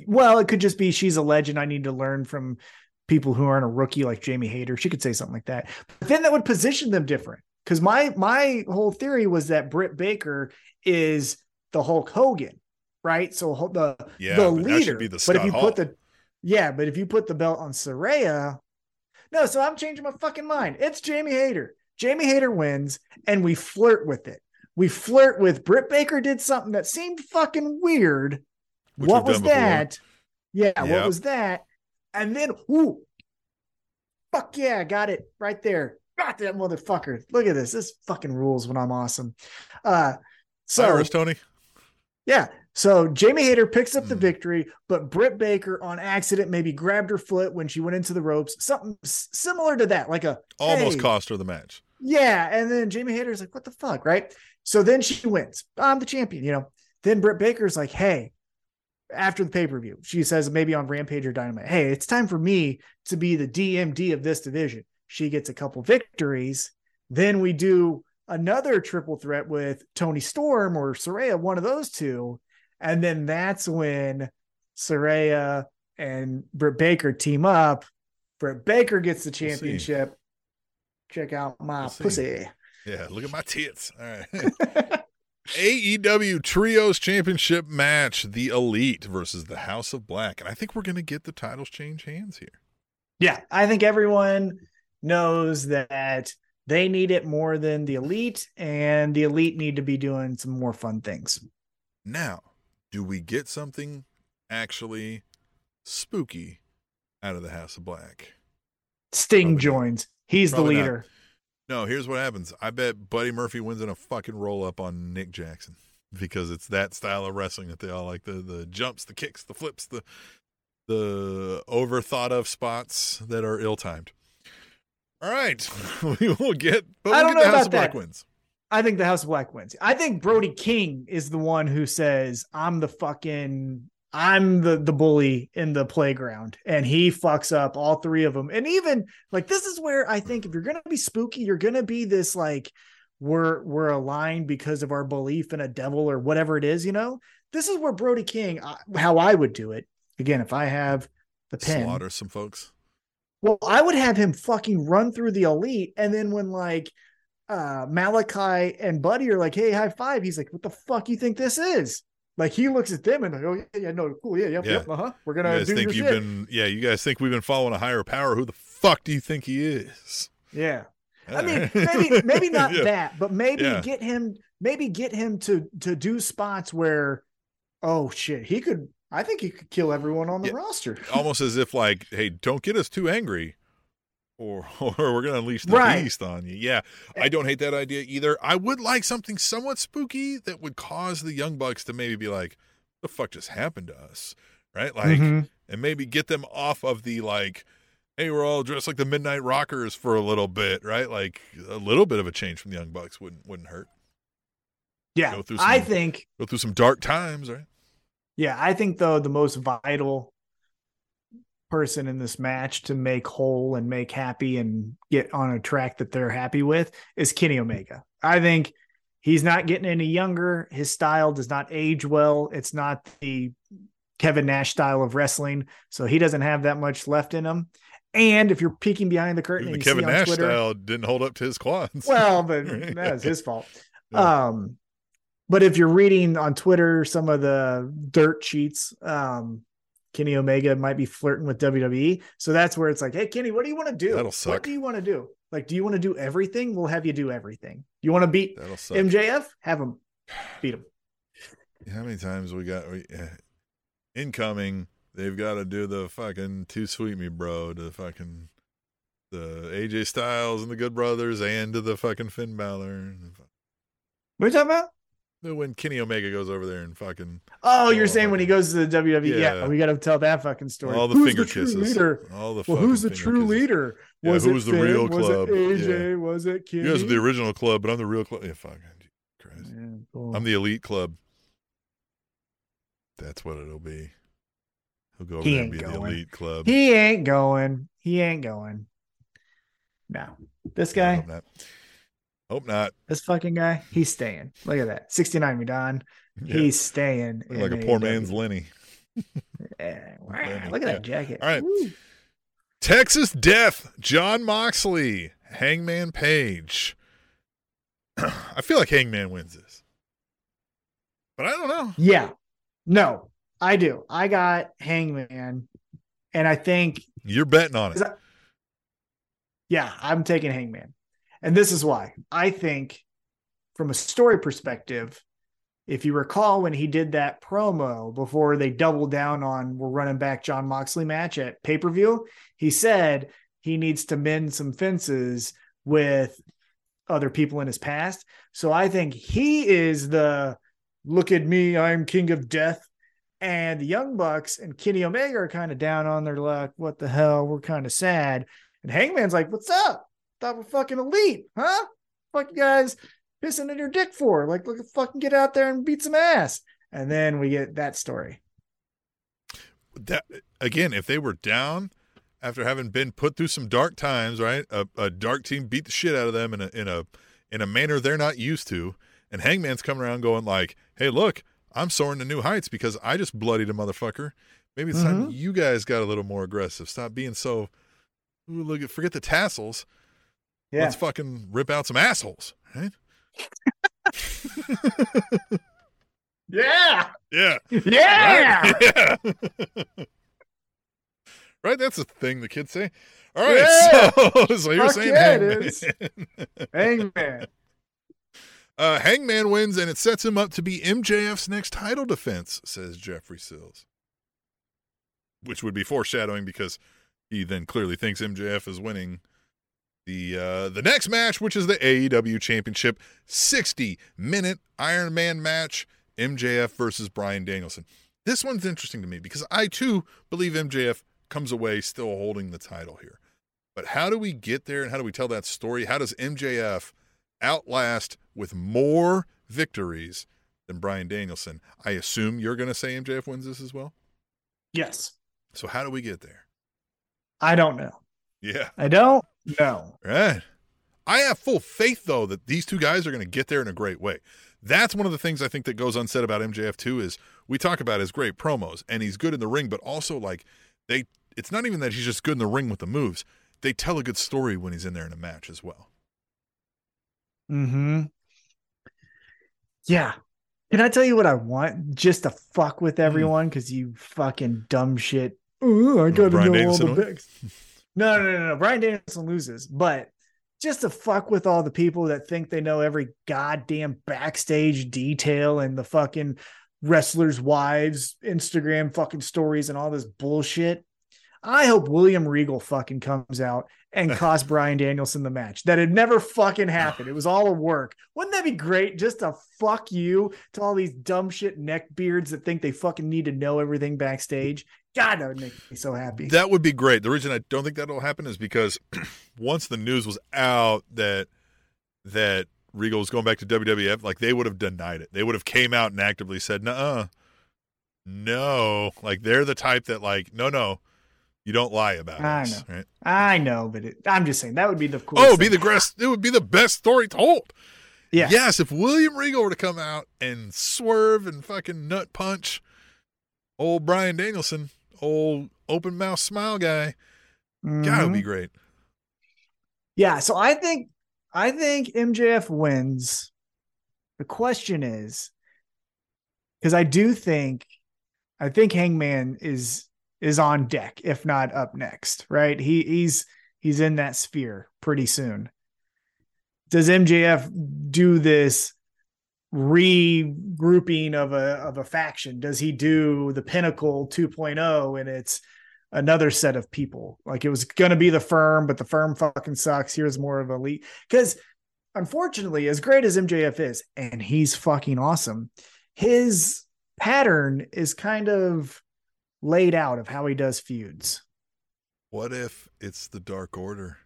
Well, it could just be she's a legend. I need to learn from people who aren't a rookie like Jamie Hayter. She could say something like that. But then that would position them different. Because my my whole theory was that Britt Baker is the Hulk Hogan, right? So the Yeah, the leader. be the but if you Hall. put the yeah, but if you put the belt on Saraya, no. So I'm changing my fucking mind. It's Jamie Hayter. Jamie Hayter wins, and we flirt with it. We flirt with Britt Baker did something that seemed fucking weird. What was before. that? Yeah, Yep. what was that? And then, ooh, fuck yeah, got it right there. Got that motherfucker. Look at this. This fucking rules when I'm awesome. Uh, so Cyrus, Tony. yeah. So Jamie Hayter picks up the Hmm. victory, but Britt Baker on accident maybe grabbed her foot when she went into the ropes. Something similar to that, like a Almost hey, cost her the match. yeah. And then Jamie Hayter's like, what the fuck? Right. So then she wins. I'm the champion, you know. Then Britt Baker's like, hey, after the pay per view, she says maybe on Rampage or Dynamite, hey, it's time for me to be the DMD of this division. She gets a couple victories. Then we do another triple threat with Toni Storm or Saraya, one of those two. And then that's when Saraya and Britt Baker team up. Britt Baker gets the We'll championship. Check out my We'll pussy. Yeah, look at my tits. All right. AEW Trios Championship match: The Elite versus the House of Black, and I think we're going to get the titles change hands here. Yeah, I think everyone knows that they need it more than the elite, and the elite need to be doing some more fun things. Now, do we get something actually spooky out of the House of Black? Sting Probably not. joins. He's Probably the not. No, here's what happens. I bet Buddy Murphy wins in a fucking roll up on Nick Jackson because it's that style of wrestling that they all like the the jumps, the kicks, the flips, the the over thought of spots that are ill timed. All right, we will get. But I we'll don't get the know House about of Black that. wins. I think the House of Black wins. I think Brody King is the one who says, "I'm the fucking, I'm the the bully in the playground," and he fucks up all three of them. And even like this is where I think if you're gonna be spooky, you're gonna be this like we're we're aligned because of our belief in a devil or whatever it is. You know, this is where Brody King, I- how I would do it. Again, if I have the pen, Slaughter some folks. well, I would have him fucking run through the elite, and then when like uh Malachi and Buddy are like, "Hey, high five," he's like, "What the fuck you think this is?" Like he looks at them and like, "Oh yeah, yeah, no, cool, yeah, yep, Yeah. yep, uh huh. We're gonna guys do think you've shit." been? Yeah, you guys think we've been following a higher power? Who the fuck do you think he is? Yeah, I mean, Alright. maybe maybe not Yeah. that, but maybe Yeah. get him, maybe get him to to do spots where, oh shit, he could. I think he could kill everyone on the roster. almost as if like, hey, don't get us too angry, or or we're gonna unleash the Right. beast on you. Yeah, I don't hate that idea either. I would like something somewhat spooky that would cause the young bucks to maybe be like, "The fuck just happened to us?" Right? Like, Mhm. and maybe get them off of the like. Hey, we're all dressed like the Midnight Rockers for a little bit, right? Like a little bit of a change from the Young Bucks wouldn't wouldn't hurt. Yeah, Go through I think Go through some dark times, right? Yeah, I think though the most vital person in this match to make whole and make happy and get on a track that they're happy with is Kenny Omega. I think he's not getting any younger. His style does not age well. It's not the Kevin Nash style of wrestling, so he doesn't have that much left in him. And if you're peeking behind the curtain, the Kevin Nash Twitter, style didn't hold up to his quads. well, but Right. that was his fault. Yeah. Um, but if you're reading on Twitter some of the dirt sheets, um, Kenny Omega might be flirting with WWE. So that's where it's like, hey, Kenny, what do you want to do? That'll suck. What do you want to do? Like, do you want to do everything? We'll have you do everything. You want to beat. MJF? Have him beat him. How many times we got we, uh, incoming? They've got to do the fucking too sweet me, bro. To the fucking the AJ Styles and the Good Brothers, and to the fucking Finn Balor. What are you talking about? When Kenny Omega goes over there and fucking Oh, you're Oh, saying when he goes to the WWE? Yeah, Yeah. we got to tell that fucking story. all the Who's finger the kisses, leader? all the Well, who's the true kisses. leader? Yeah, Was who it was the Finn? real Was it AJ? Was it Kenny? You guys are the original club, but I'm the real club. Yeah, fuck. Christ. Yeah, cool. I'm the elite club. That's what it'll be. He'll go over He there and be the elite club. He ain't going. He ain't going. No. This guy, Hope not. This fucking guy, he's staying. Look at that. 69 Medon. Yeah. He's staying. Like a poor man's Lenny. Yeah. Lenny. Look at Yeah. that jacket. All right. Woo. Texas Death, Jon Moxley, Hangman Page. I feel like Hangman wins this. But I don't know. Yeah. No, I do. I got Hangman. And I think You're betting on it. that- Yeah, I'm taking Hangman. And this is why. I think from a story perspective, if you recall when he did that promo before they doubled down on we're running back Jon Moxley match at pay-per-view, he said he needs to mend some fences with other people in his past. So I think he is the look at me, I'm king of death. And the Young Bucks and Kenny Omega are kind of down on their luck. What the hell? We're kind of sad. And Hangman's like, What's up? Thought we're fucking elite, huh? Fuck you guys pissing in your dick for? Like, look, fucking get out there and beat some ass. And then we get that story. That again, if they were down after having been put through some dark times, right? A, a dark team beat the shit out of them in a in a in a manner they're not used to, and Hangman's coming around going like, "Hey, look, I'm soaring to new heights because I just bloodied a motherfucker. Maybe it's time Mhm. you guys got a little more aggressive. Stop being so. Ooh, look at forget the tassels. Yeah. Let's fucking rip out some assholes, right? yeah. yeah. Yeah. Right? yeah. right? That's a thing the kids say. All right, Yeah. so, so you're Fuck saying yeah, Hangman. is. Hangman. Uh, Hangman wins, and it sets him up to be MJF's next title defense, says Jeffrey Sills. Which would be foreshadowing because he then clearly thinks MJF is winning the uh, the next match, which is the AEW Championship 60 minute Iron Man match, MJF versus Bryan Danielson. This one's interesting to me because I too believe MJF comes away still holding the title here. But how do we get there and how do we tell that story? How does MJF outlast with more victories than Bryan Danielson? I assume you're going to say MJF wins this as well. Yes. So how do we get there? I don't know. Yeah. I don't know. Right. I have full faith though that these two guys are going to get there in a great way. That's one of the things I think that goes unsaid about MJF too is we talk about his great promos and he's good in the ring, but also like they it's not even that he's just good in the ring with the moves. They tell a good story when he's in there in a match as well. Mm-hmm. Yeah. Can I tell you what I want? Just to fuck Hmm. with everyone because you fucking dumb shit. Ooh, I gotta Bryan know Danielson all the win? No, no, no, no. Bryan Danielson loses, but just to fuck with all the people that think they know every goddamn backstage detail and the fucking wrestlers' wives, Instagram fucking stories and all this bullshit. I hope William Regal fucking comes out and cost Bryan Danielson the match. That had never fucking happened. It was all a work. Wouldn't that be great? Just to fuck you to all these dumb shit neckbeards that think they fucking need to know everything backstage. God, that would make me so happy. That would be great. The reason I don't think that'll happen is because once the news was out that that Regal was going back to WWF, like they would have denied it. They would have came out and actively said, "No, no." Like they're the type that like, no, no, you don't lie about it. I us, know. right? I know, but it, I'm just saying that would be the Oh, coolest. it'd be the best. It would be the best story told. yeah. Yes, if William Regal were to come out and swerve and fucking nut punch old Bryan Danielson, old open mouth smile guy, God, it would be mm-hmm. great. Yeah, so I think I think MJF wins. The question is because I do think I think Hangman is is on deck, if not up next, right? He he's he's in that sphere pretty soon. Does MJF do this regrouping of a of a faction? Does he do the Pinnacle 2.0 and it's another set of people. Like it was going to be the firm, but the firm fucking sucks. Here's more of a elite. Because unfortunately, as great as MJF is, and he's fucking awesome, his pattern is kind of laid out of how he does feuds. What if it's the Dark Order?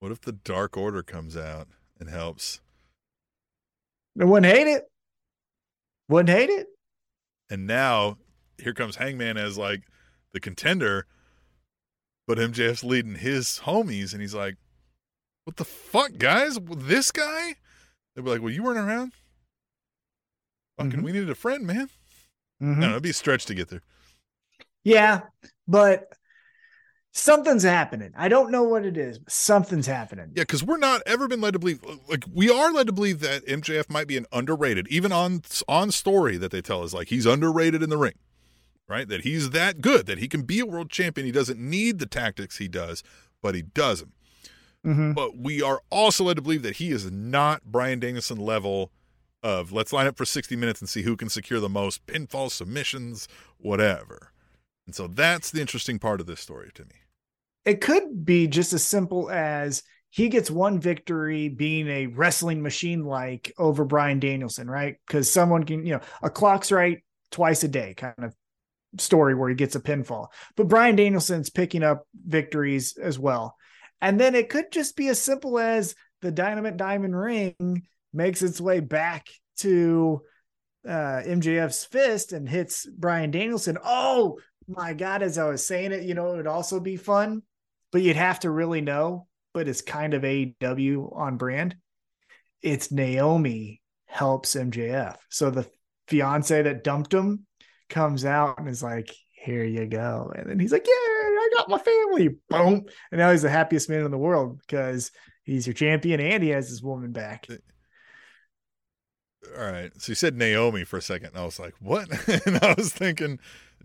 What if the Dark Order comes out and helps? Wouldn't hate it. Wouldn't hate it. And now here comes Hangman as like the contender, but MJF's leading his homies, and he's like, "What the fuck, guys? This guy?" They'd be like, "Well, you weren't around. Fucking, Mhm. we needed a friend, man." Mhm. I don't know. It'd be a stretch to get there. Yeah, but something's happening. I don't know what it is, but something's happening. Yeah, because we're not ever been led to believe. Like we are led to believe that MJF might be an underrated, even on on story that they tell us like he's underrated in the ring, right? That he's that good that he can be a world champion. He doesn't need the tactics he does, but he does them. Mhm. But we are also led to believe that he is not Bryan Danielson level of let's line up for 60 minutes and see who can secure the most pinfall submissions, whatever. And so that's the interesting part of this story to me. It could be just as simple as he gets one victory being a wrestling machine like over Bryan Danielson, right? Because someone can, you know, a clock's right twice a day kind of story where he gets a pinfall. But Bryan Danielson's picking up victories as well. And then it could just be as simple as the Dynamite Diamond Ring makes its way back to uh, MJF's fist and hits Bryan Danielson. Oh my God, as I was saying it, you know, it would also be fun, but you'd have to really know. But it's kind of AEW on brand. It's Naomi helps MJF. So the fiance that dumped him comes out and is like, here you go. And then he's like, yeah, I got my family. Boom. And now he's the happiest man in the world because he's your champion and he has his woman back. All right. So you said Naomi for a second. And I was like, what? and I was thinking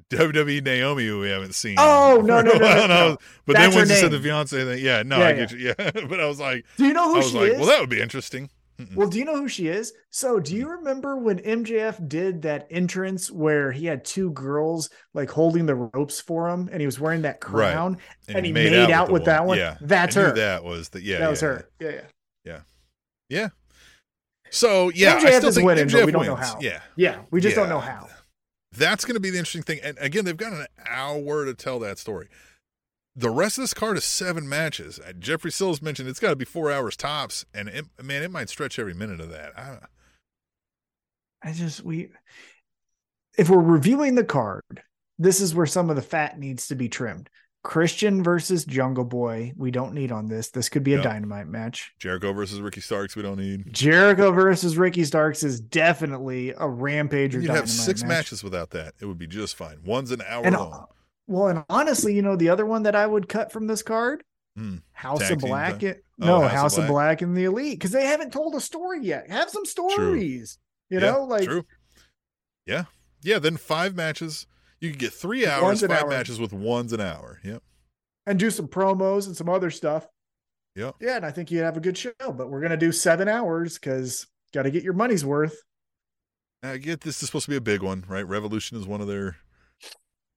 WWE Naomi who we haven't seen. Oh, no, no, no, no, and I no. was- But That's then when you said the fiance thing, yeah, no, Yeah, I get you. Yeah, but I was like, Do you know I who was she like, is? well, that would be interesting. Mm-mm. Well, do you know who she is? So, do you remember when MJF did that entrance where he had two girls like holding the ropes for him and he was wearing that Right. crown and, he made, out, with, the that one? Yeah, That's I her. That was the yeah. that was yeah, her. Yeah, yeah. Yeah. Yeah. So yeah, I MJF still is think winning, MJF but we don't know how. Yeah, Yeah, we just don't know how. That's going to be the interesting thing. And again, they've got an hour to tell that story. The rest of this card is seven matches. Uh, Jeffrey Sills mentioned it's got to be four hours tops, and it, man, it might stretch every minute of that. I, I just we if we're reviewing the card, this is where some of the fat needs to be trimmed. Christian versus Jungle Boy, we don't need on this. This could be a dynamite match. Jericho versus Ricky Starks, we don't need. Jericho versus Ricky Starks is definitely a rampage or You'd have six match. matches without that. It would be just fine. One's an hour And long. well, and honestly, you know, the other one that I would cut from this card, Hmm. House Tag of Black. It, Oh, no, House of House of Black. Black and the Elite because they haven't told a story yet. Have some stories. You Yeah, know, like true. Yeah, yeah. Then five matches. You could get three hours, One's five hour. matches with one's an hour. Yep. and do some promos and some other stuff. Yep. Yeah, and I think you'd have a good show. But we're gonna do seven hours because got to get your money's worth. I get this is supposed to be a big one, right? Revolution is one of their.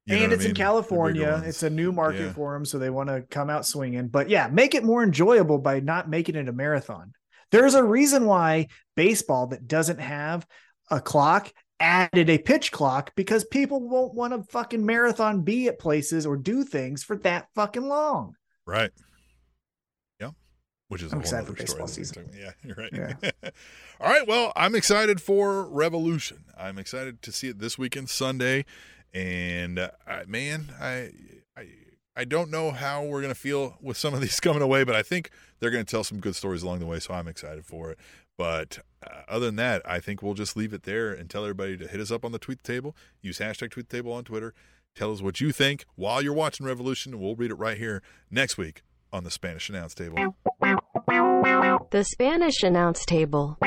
and I it's in mean? Bigger California. It's a new market Yeah. for them, so they want to come out swinging. But yeah, make it more enjoyable by not making it a marathon. There's a reason why baseball that doesn't have a clock added a pitch clock because people won't want to fucking marathon be at places or do things for that fucking long. Right. Yeah. Which is I'm a whole excited for story. baseball season. Yeah, you're right. All right. Well, I'm excited for Revolution. I'm excited to see it this weekend, Sunday, and uh, man, I, I, I don't know how we're gonna feel with some of these coming away, but I think they're gonna tell some good stories along the way. So I'm excited for it. But uh, other than that, I think we'll just leave it there and tell everybody to hit us up on the tweet table. Use hashtag tweet table on Twitter. Tell us what you think while you're watching Revolution, and we'll read it right here next week on the Spanish Announce Table. The Spanish announce table.